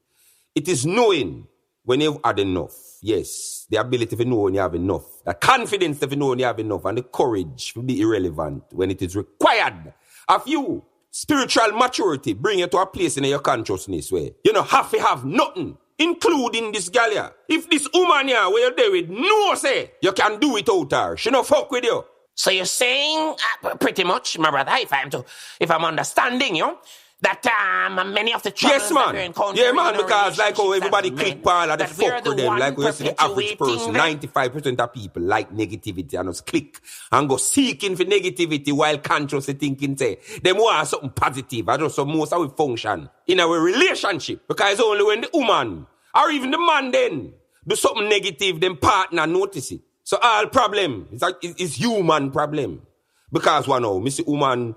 It is knowing when you've had enough. Yes, the ability to know when you have enough. The confidence to know when you have enough. And the courage to be irrelevant when it is required of you. Spiritual maturity bring you to a place in your consciousness where you know have to have nothing, including this gal here. If this woman here where you're there with no say, you can do it out her. She no fuck with you. So you're saying uh, pretty much, my brother, if I'm to, if I'm understanding you, that um, many of the Yes, man. Yeah, man, because like how everybody click Paul and the fuck the with them, like we see the average person, 95% of people like negativity and just click and go seeking for negativity while consciously thinking, say, them want something positive. I just so most of we function in our relationship because only when the woman or even the man then do something negative, then partner notice it. So all problem is like is, is human problem. Because one know, Mr. Woman,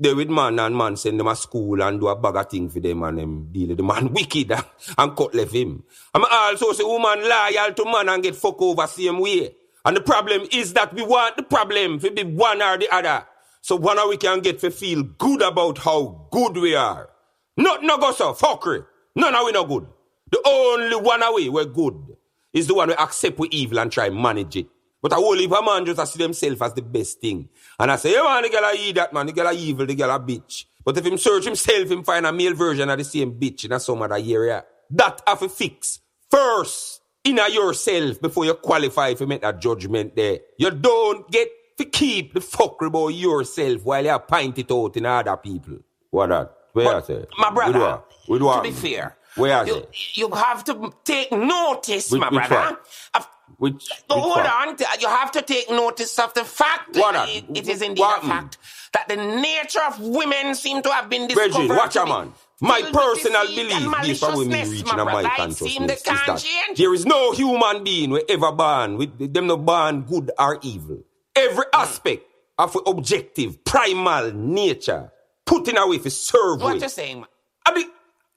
they with man and man send them a school and do a bag of thing for them and them deal with the man (laughs) wicked and, and cut left him. I'm also say woman loyal to man and get fuck over same way. And the problem is that we want the problem to be one or the other. So one we can get to feel good about how good we are. Not no go so, fuckery. None of we no good. The only one away we're good is the one who accept we evil and try manage it. But I whole heap of man just a see themselves as the best thing. And I say, yeah man, the girl a eat that man, the girl a evil, the girl a bitch. But if him search himself, him find a male version of the same bitch in a some other area. That have to fix first in a yourself before you qualify to make that judgment there. You don't get to keep the fuck about yourself while you point it out in other people. What that? Where I But, say? my brother, With what? With to be fair, Where you, say? you have to take notice, Which- my brother. Of, Which, which hold on. You have to take notice of the fact What that it- it is indeed what- a fact that the nature of women seem to have been discovered. Brethren, watch a man. My personal belief, this from women reaching a my consciousness, is that change. there is no human being we ever born with them no born good or evil. Every mm. aspect of objective, primal nature, putting away for serve What you saying, man? Are the,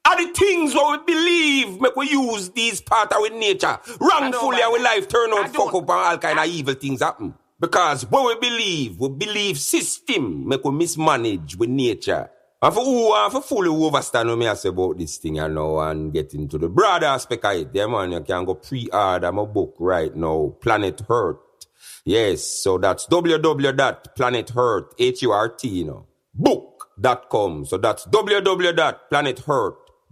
are the things what we believe make we use these part of our nature wrongfully our life turn out fuck up and all kind of evil things happen. Because what we believe, we believe system make we mismanage with nature. And for who want for fully overstand what me I say about this thing you know and get into the broader aspect of it, yeah man, you can go pre-order my book right now, Planet Earth. Yes, so that's www.planetearth, H-U-R-T, you know, book.com. So that's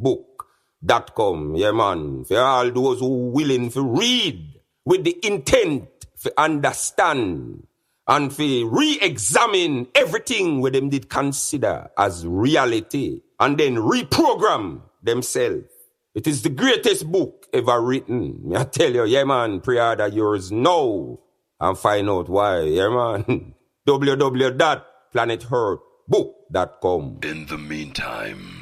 www.planetearthbook.com. Yeah, man. For all those who willing to read with the intent to understand and for re-examine everything where them did consider as reality and then reprogram themselves. It is the greatest book ever written. I tell you, yeah man, pre-order yours now and find out why. Yeah man. (laughs) www.planetearthbook.com. In the meantime,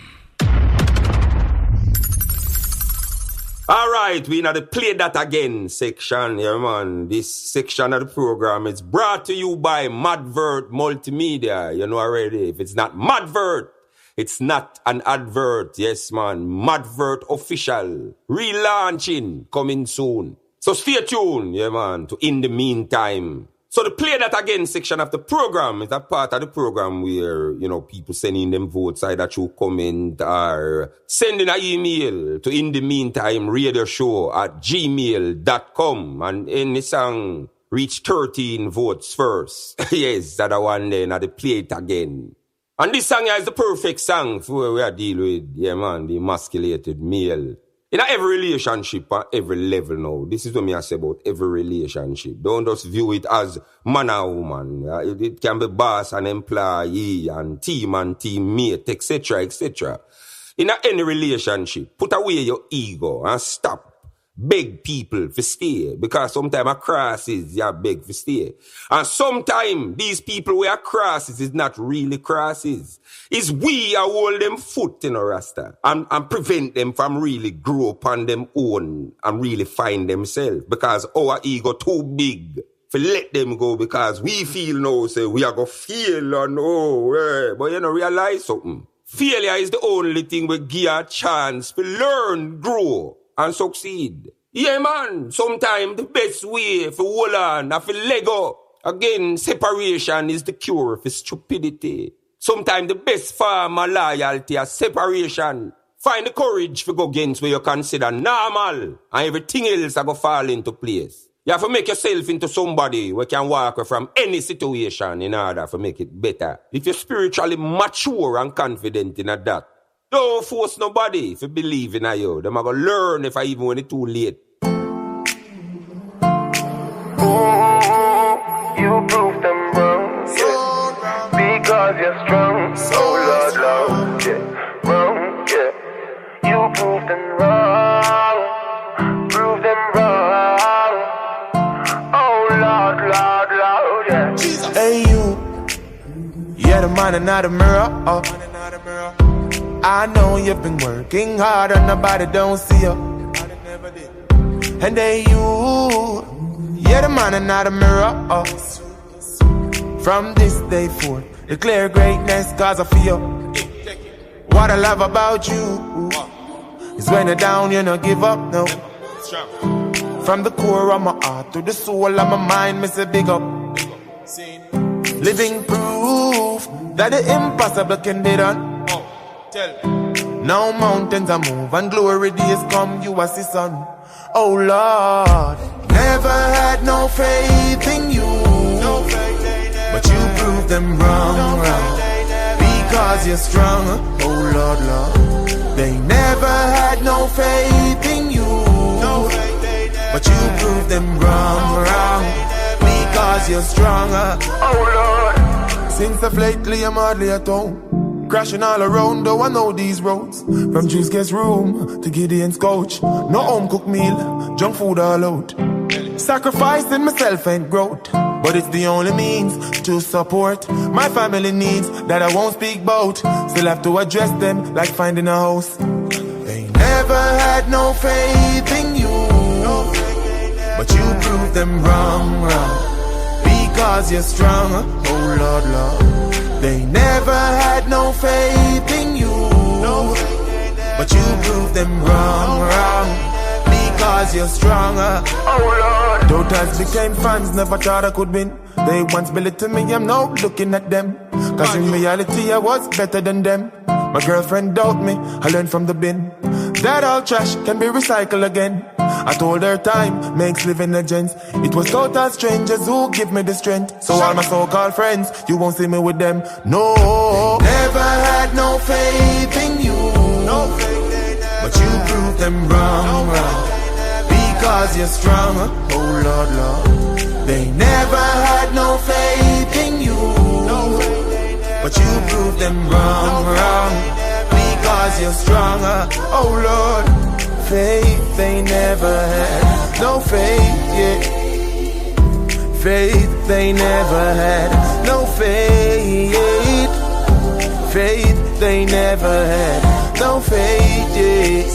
All right, we now the play that again section, yeah man. This section of the program is brought to you by Madvert Multimedia. You know already. If it's not Madvert, it's not an advert. Yes, man. Madvert official relaunching coming soon. So stay tuned, yeah man. To in the meantime. So the play that again section of the program is that part of the program where, you know, people sending them votes either through comment or sending an email to in the meantime radio show at gmail.com and any song reach 13 votes first. (laughs) yes, that the one then at the play it again. And this song is the perfect song for where we are deal with, yeah man, the emasculated male. In every relationship at every level now, this is what me I say about every relationship. Don't just view it as man and woman. Yeah, It, it can be boss and employee and team and teammate, etc., etc. In any relationship, put away your ego and stop beg people for stay because sometimes a crosses you beg for stay and sometimes these people where crosses is not really crosses it's we a hold them foot in a rasta and, and prevent them from really grow up on them own and really find themselves because our ego too big for let them go because we feel no say we are gonna feel or no eh. but you know realize something failure is the only thing we give a chance to learn grow and succeed. Yeah, man. Sometimes the best way for hold on and for Lego. Again, separation is the cure for stupidity. Sometimes the best form of loyalty is separation. Find the courage to go against what you consider normal and everything else I go fall into place. You have to make yourself into somebody who can walk from any situation in order to make it better. If you're spiritually mature and confident in that, don't force nobody to believe in you. Them are gonna learn if I even when it's too late. You prove them wrong, yeah. Because you're strong, oh Lord, Lord, yeah. Wrong, yeah. You prove them wrong, prove them wrong. Oh Lord, Lord, Lord, yeah. Jesus. Hey you, yeah the man and not the mirror. Oh. I know you've been working hard and nobody don't see you. And then you, yeah the man and not a mirror. From this day forth, declare greatness cause I feel. What I love about you is when you're down, you don't give up, no. From the core of my heart to the soul of my mind, me say big up. Living proof that the impossible can be done. Now mountains are move and glory days come, you are see sun. Oh Lord, never had no faith in you, but you proved them wrong, wrong. Because you're strong, oh Lord, Lord. They never had no faith in you, No faith, but you proved them wrong, wrong. Because you're stronger, oh Lord. Since of lately I'm hardly at home. Crashing all around, though I know these roads. From Juice Guest Room to Gideon's Coach. No home cooked meal, junk food all out. Sacrificing myself ain't growth, but it's the only means to support my family needs that I won't speak about. Still have to address them like finding a house. They never had no faith in you, but you proved them wrong, wrong. because you're strong. Oh Lord, Lord. They never had no faith in you. But you proved them wrong, wrong. Because you're stronger. Oh Lord. Doubters became fans, never thought I could win. They once believed me, I'm now looking at them. Cause in reality, I was better than them. My girlfriend doubt me, I learned from the bin. That all trash can be recycled again. I told her time makes living a gent. It was total strangers who give me the strength. So all my so-called friends, you won't see me with them. No, never had no faith in you. No faith but you proved them wrong, wrong. Because you're strong. Oh Lord, Lord. They never had no faith in you. No, faith but you proved them wrong, wrong. Because you're stronger. Oh Lord. Faith they never had. No faith, yeah. Faith they never had. No faith. Faith they never had. No faith, yes.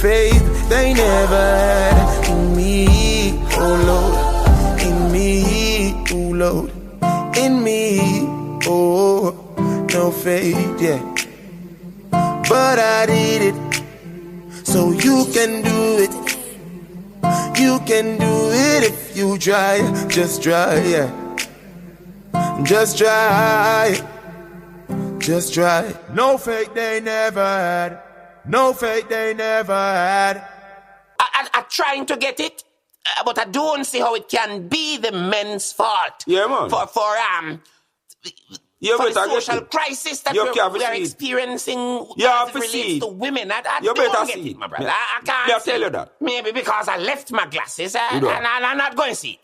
Faith they never had. In me, oh Lord. In me, oh Lord. In me, oh. No faith, yeah. But I did it. So you can do it. You can do it if you try. Just try, yeah. Just try. Just try. No fake they never had. No fake they never had. I, I, I'm trying to get it, uh, but I don't see how it can be the men's fault. Yeah, man. For for um. You for the social crisis that we're, we're experiencing You as it relates to women. I, I You don't get it, my brother. Yeah. I, I can't I tell you that. Maybe because I left my glasses uh, and, and I'm not going to see it.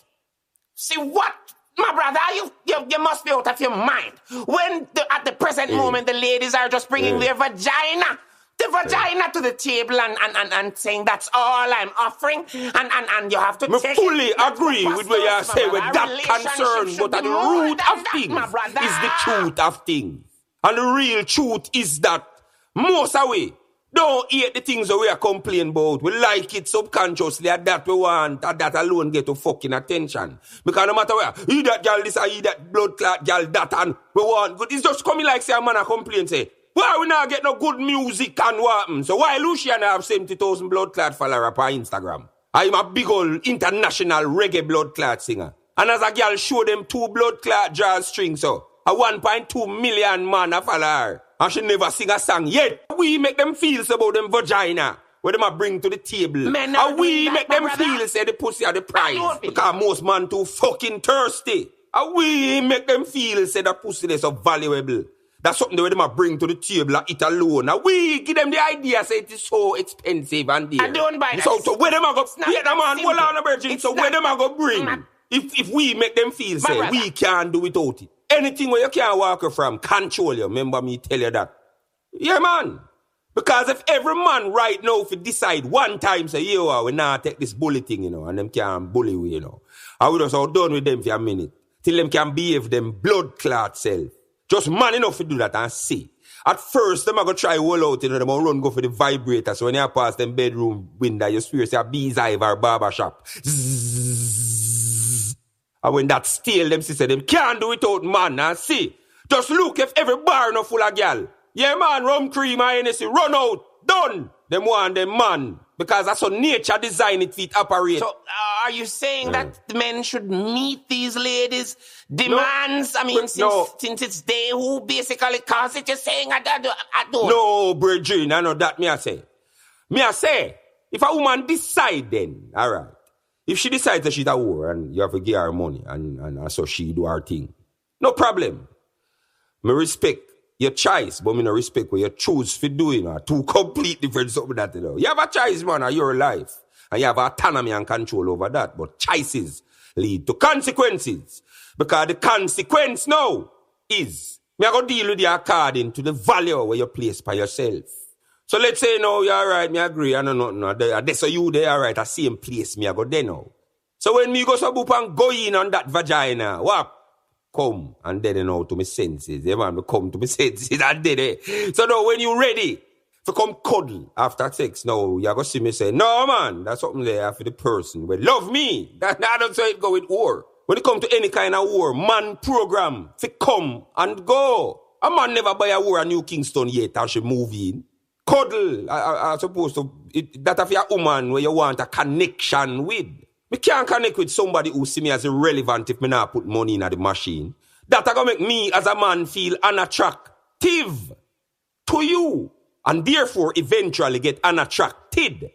See what? My brother, you, you you must be out of your mind. When the, at the present moment the ladies are just bringing Yeah. their vagina, the vagina to the table and, and, and, and saying that's all I'm offering, and, and, and you have to Me take fully it. Agree with what you say with that concern, but at the root of things is the truth of things. And the real truth is that most of we don't hate the things that we are complaining about. We like it subconsciously, at that we want, and that alone get to fucking attention. Because no matter where, he that girl this, or he that blood clot girl that, and we want good. It's just coming like say a man a complain say, why we not get no good music and what? Mm, so why Lucian have 70,000 blood clot follower up on Instagram? I'm a big old international reggae blood clot singer. And as a girl show them two blood clot jazz strings so a 1.2 million man a follow her. And she never sing a song yet. We make them feel so about them vagina. What them a bring to the table. Men and we that, make them brother. feel say the pussy are the prize. Because most man too fucking thirsty. And we make them feel say the pussy is so valuable. That's something them a bring to the table and eat alone. And we give them the idea say it is so expensive and dear. I don't buy that. So, so where them a go? Wait a man, hold on a virgin. So where them a go bring? not- If if we make them feel say brother. we can't do without it. Anything where you can't walk from, control you. Remember me tell you that. Yeah, man. Because if every man right now if decide one time say, yo, we now take this bully thing, you know, and them can bully we, you know. I we just all done with them for a minute. Till them can behave them blood clot self. Just man enough to do that and see. At first, them a go try roll out, you know, them a run go for the vibrator. So when you pass them bedroom window, you swear say a bee's hive or barber shop. Zzzz. And when that steal them, sister, them can't do it without man. And see, just look if every bar no full of gal. Yeah, man, rum cream and Hennessy, run out, done. Them want them man. Because that's how nature design it for it operate. So, uh, are you saying that mm. the men should meet these ladies' demands? I mean, since, no. since it's they who basically cause it, you're saying I, I, don't- I don't. No, Bridget, I know that me I say. Me I say, if a woman decide then, alright. If she decides that she's a whore and you have to give her money and, and so she do her thing, no problem. Me respect your choice, but me no respect what you choose for doing two complete different something that you know. You have a choice, man, of your life. And you have autonomy and control over that. But choices lead to consequences. Because the consequence now is me I go deal with you according to the value where you place by yourself. So let's say no, you're alright, me agree, I know nothing. No, That's so you there alright, I same place me I go there now. So when me go so boop and go in on that vagina, what? Come and then you know to my senses. Yeah, man, me come to my (laughs) senses and then eh. So now when you ready to come cuddle after sex, now you go see me say, no man, that's something there for the person. Well, love me. (laughs) That, that don't say it go with war. When it come to any kind of war, man program fi come and go. A man never buy a war at New Kingston yet and she move in. Cuddle, I, I, I suppose to, it, that of your woman where you want a connection with. Me can't connect with somebody who see me as irrelevant if me not put money in the machine. That gonna make me as a man feel unattractive to you. And therefore eventually get unattracted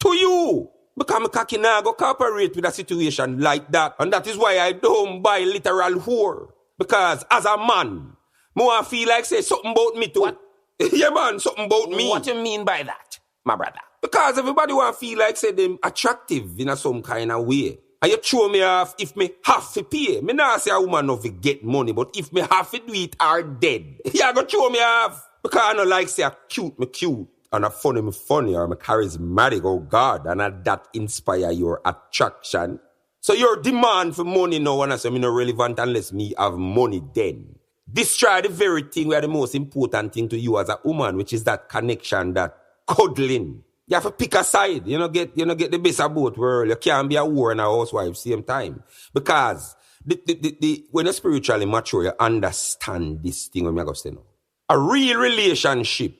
to you. Because cocky now go cooperate with a situation like that. And that is why I don't buy literal whore. Because as a man, me I feel like say something about me too. (laughs) yeah man, something about me. What you mean by that, my brother? Because everybody want feel like say them attractive in a some kind of way. And you throw me off if me have to pay. Me not say a woman of get money, but if me have to do it or dead, (laughs) you go throw me off. Because I no like say a cute me cute and a funny me funny or me charismatic, oh God, and a that inspire your attraction. So your demand for money no one say me no relevant unless me have money then. Destroy the very thing where the most important thing to you as a woman, which is that connection, that cuddling. You have to pick a side. You know, get you know get the best of both worlds. You can't be a war and a housewife same time. Because the, the, the, the, when you're spiritually mature, you understand this thing when you say no. A real relationship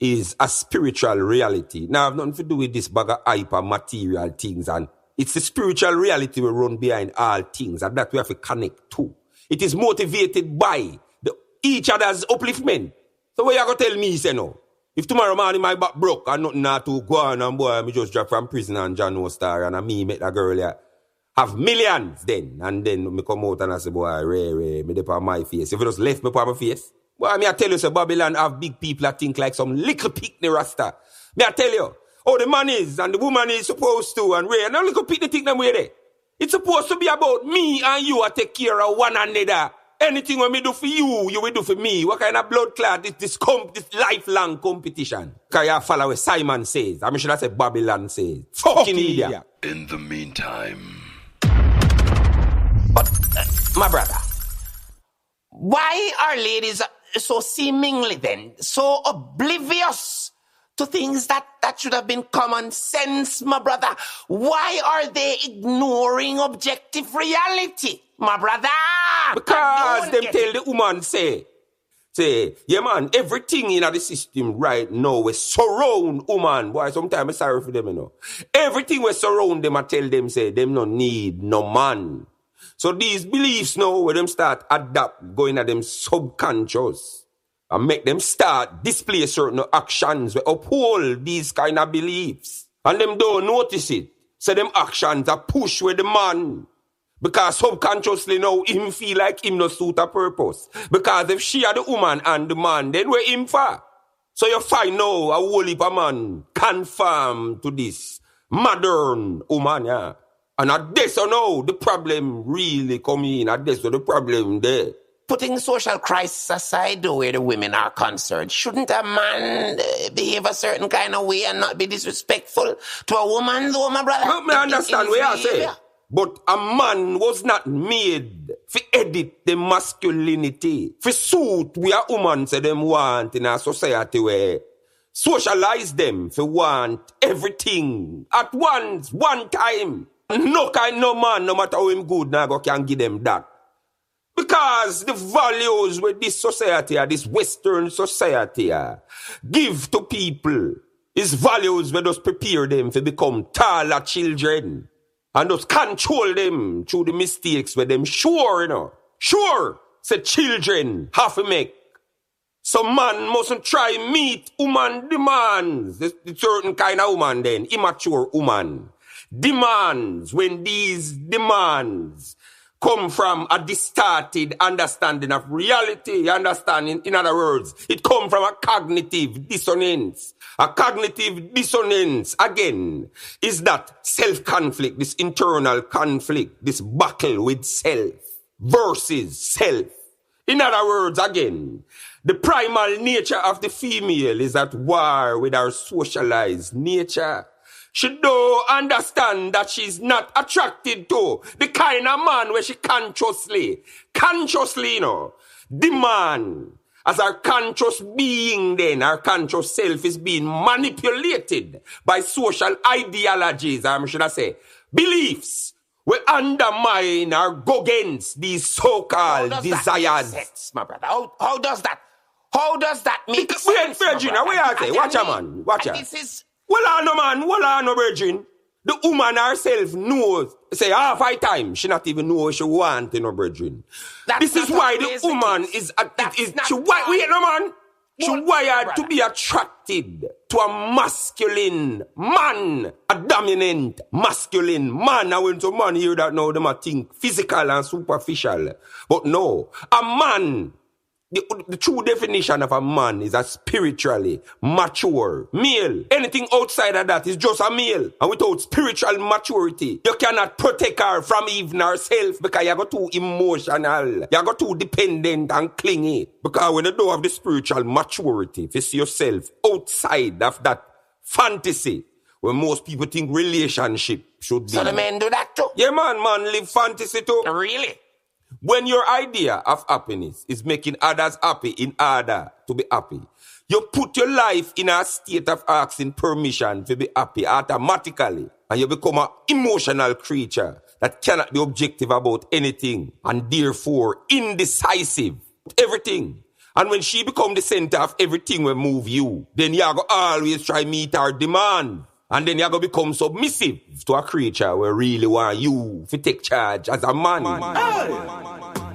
is a spiritual reality. Now, I've nothing to do with this bag of hyper material things, and it's the spiritual reality we run behind all things, and that we have to connect to. It is motivated by the, each other's upliftment. So what you gonna tell me, say no? If tomorrow morning my back broke and nothing not to go on and boy, me just drop from prison and John no star and me met that girl yeah, have millions then. And then me come out and I say, boy, Ray, Ray, me dip on my face. If you just left me upon my face, boy, me I tell you, say Babylon have big people that think like some little picnic rasta. Me I tell you, oh, the man is and the woman is supposed to and Ray, and now little picnic think them way there. It's supposed to be about me and you I take care of one another. Anything when me do for you, you will do for me. What kind of blood clot is this comp this lifelong competition? Can you follow what Simon says? I mean should I say Babylon says. Fucking idiot. In the meantime, But, uh, my brother, why are ladies so seemingly then so oblivious to things that, that should have been common sense, my brother? Why are they ignoring objective reality, my brother? Because them tell it. the woman say, say, yeah man, everything in the system right now we surround woman. Boy, sometimes I'm sorry for them, you know. Everything we surround them, I tell them, say, them no need no man. So these beliefs now, where them start adapt, going at them subconscious, and make them start display certain actions we uphold these kind of beliefs. And them don't notice it. So them actions are push with the man. Because subconsciously now him feel like him no suit a purpose. Because if she are the woman and the man, then where him for? So you find now a whole heap of man conform to this modern woman, yeah. And at this or no, the problem really come in. At this or the problem there. Putting social crisis aside, the way the women are concerned, shouldn't a man uh, behave a certain kind of way and not be disrespectful to a woman, though, my brother? Let me understand what you say. But a man was not made to edit the masculinity. For suit we a woman say them want in a society where socialize them for want everything at once, one time. No kind no man, no matter how him good, now go can give them that. Because the values with this society, or this Western society, ah, give to people is values where just prepare them to become taller children. And just control them through the mistakes where them sure, you know. Sure, say children have to make. So man mustn't try meet woman demands. The certain kind of woman then, immature woman. Demands when these demands come from a distorted understanding of reality, understanding, in other words, it comes from a cognitive dissonance. A cognitive dissonance, again, is that self-conflict, this internal conflict, this battle with self versus self. In other words, again, the primal nature of the female is at war with our socialized nature. She don't understand that she's not attracted to the kind of man where she consciously, consciously, you know, demand as our conscious being then, our conscious self is being manipulated by social ideologies, um, should I say, beliefs, will undermine or go against these so-called How does that desires. sense, my brother? How, how does that? How does that make Because- sense? wait, my Virgin, brother? wait, I say, watch a man, watch a. This is Well, I no man, well, I no virgin. The woman herself knows, say half a time, she not even know what she want in her brethren. That's This is why the woman is, a, That's is not she, why, wait no man, she Well, wired to be attracted to a masculine man, a dominant masculine man. Now when some man hear that now, them a think physical and superficial. But no, a man the, the true definition of a man is a spiritually mature male. Anything outside of that is just a male. And without spiritual maturity, you cannot protect her from even herself because you got too emotional. You got too dependent and clingy. Because when you don't have the spiritual maturity, if you see yourself outside of that fantasy, where most people think relationship should be. so the men do that too. Yeah, man, man, live fantasy too. Really? When your idea of happiness is making others happy in order to be happy, you put your life in a state of asking permission to be happy automatically, and you become an emotional creature that cannot be objective about anything, and therefore indecisive. Everything. And when she become the center of everything will move you, then you go always try meet her demand. And then you go become submissive to a creature where really want you to take charge as a man.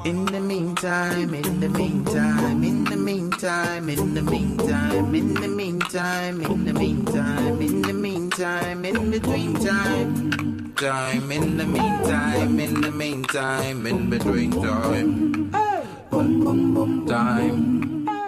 In the meantime, in the meantime, in the meantime, in the meantime, in the meantime, in the meantime, in the meantime, in between time. Time, in the meantime, in the meantime, in between time. Boom, boom, boom, time.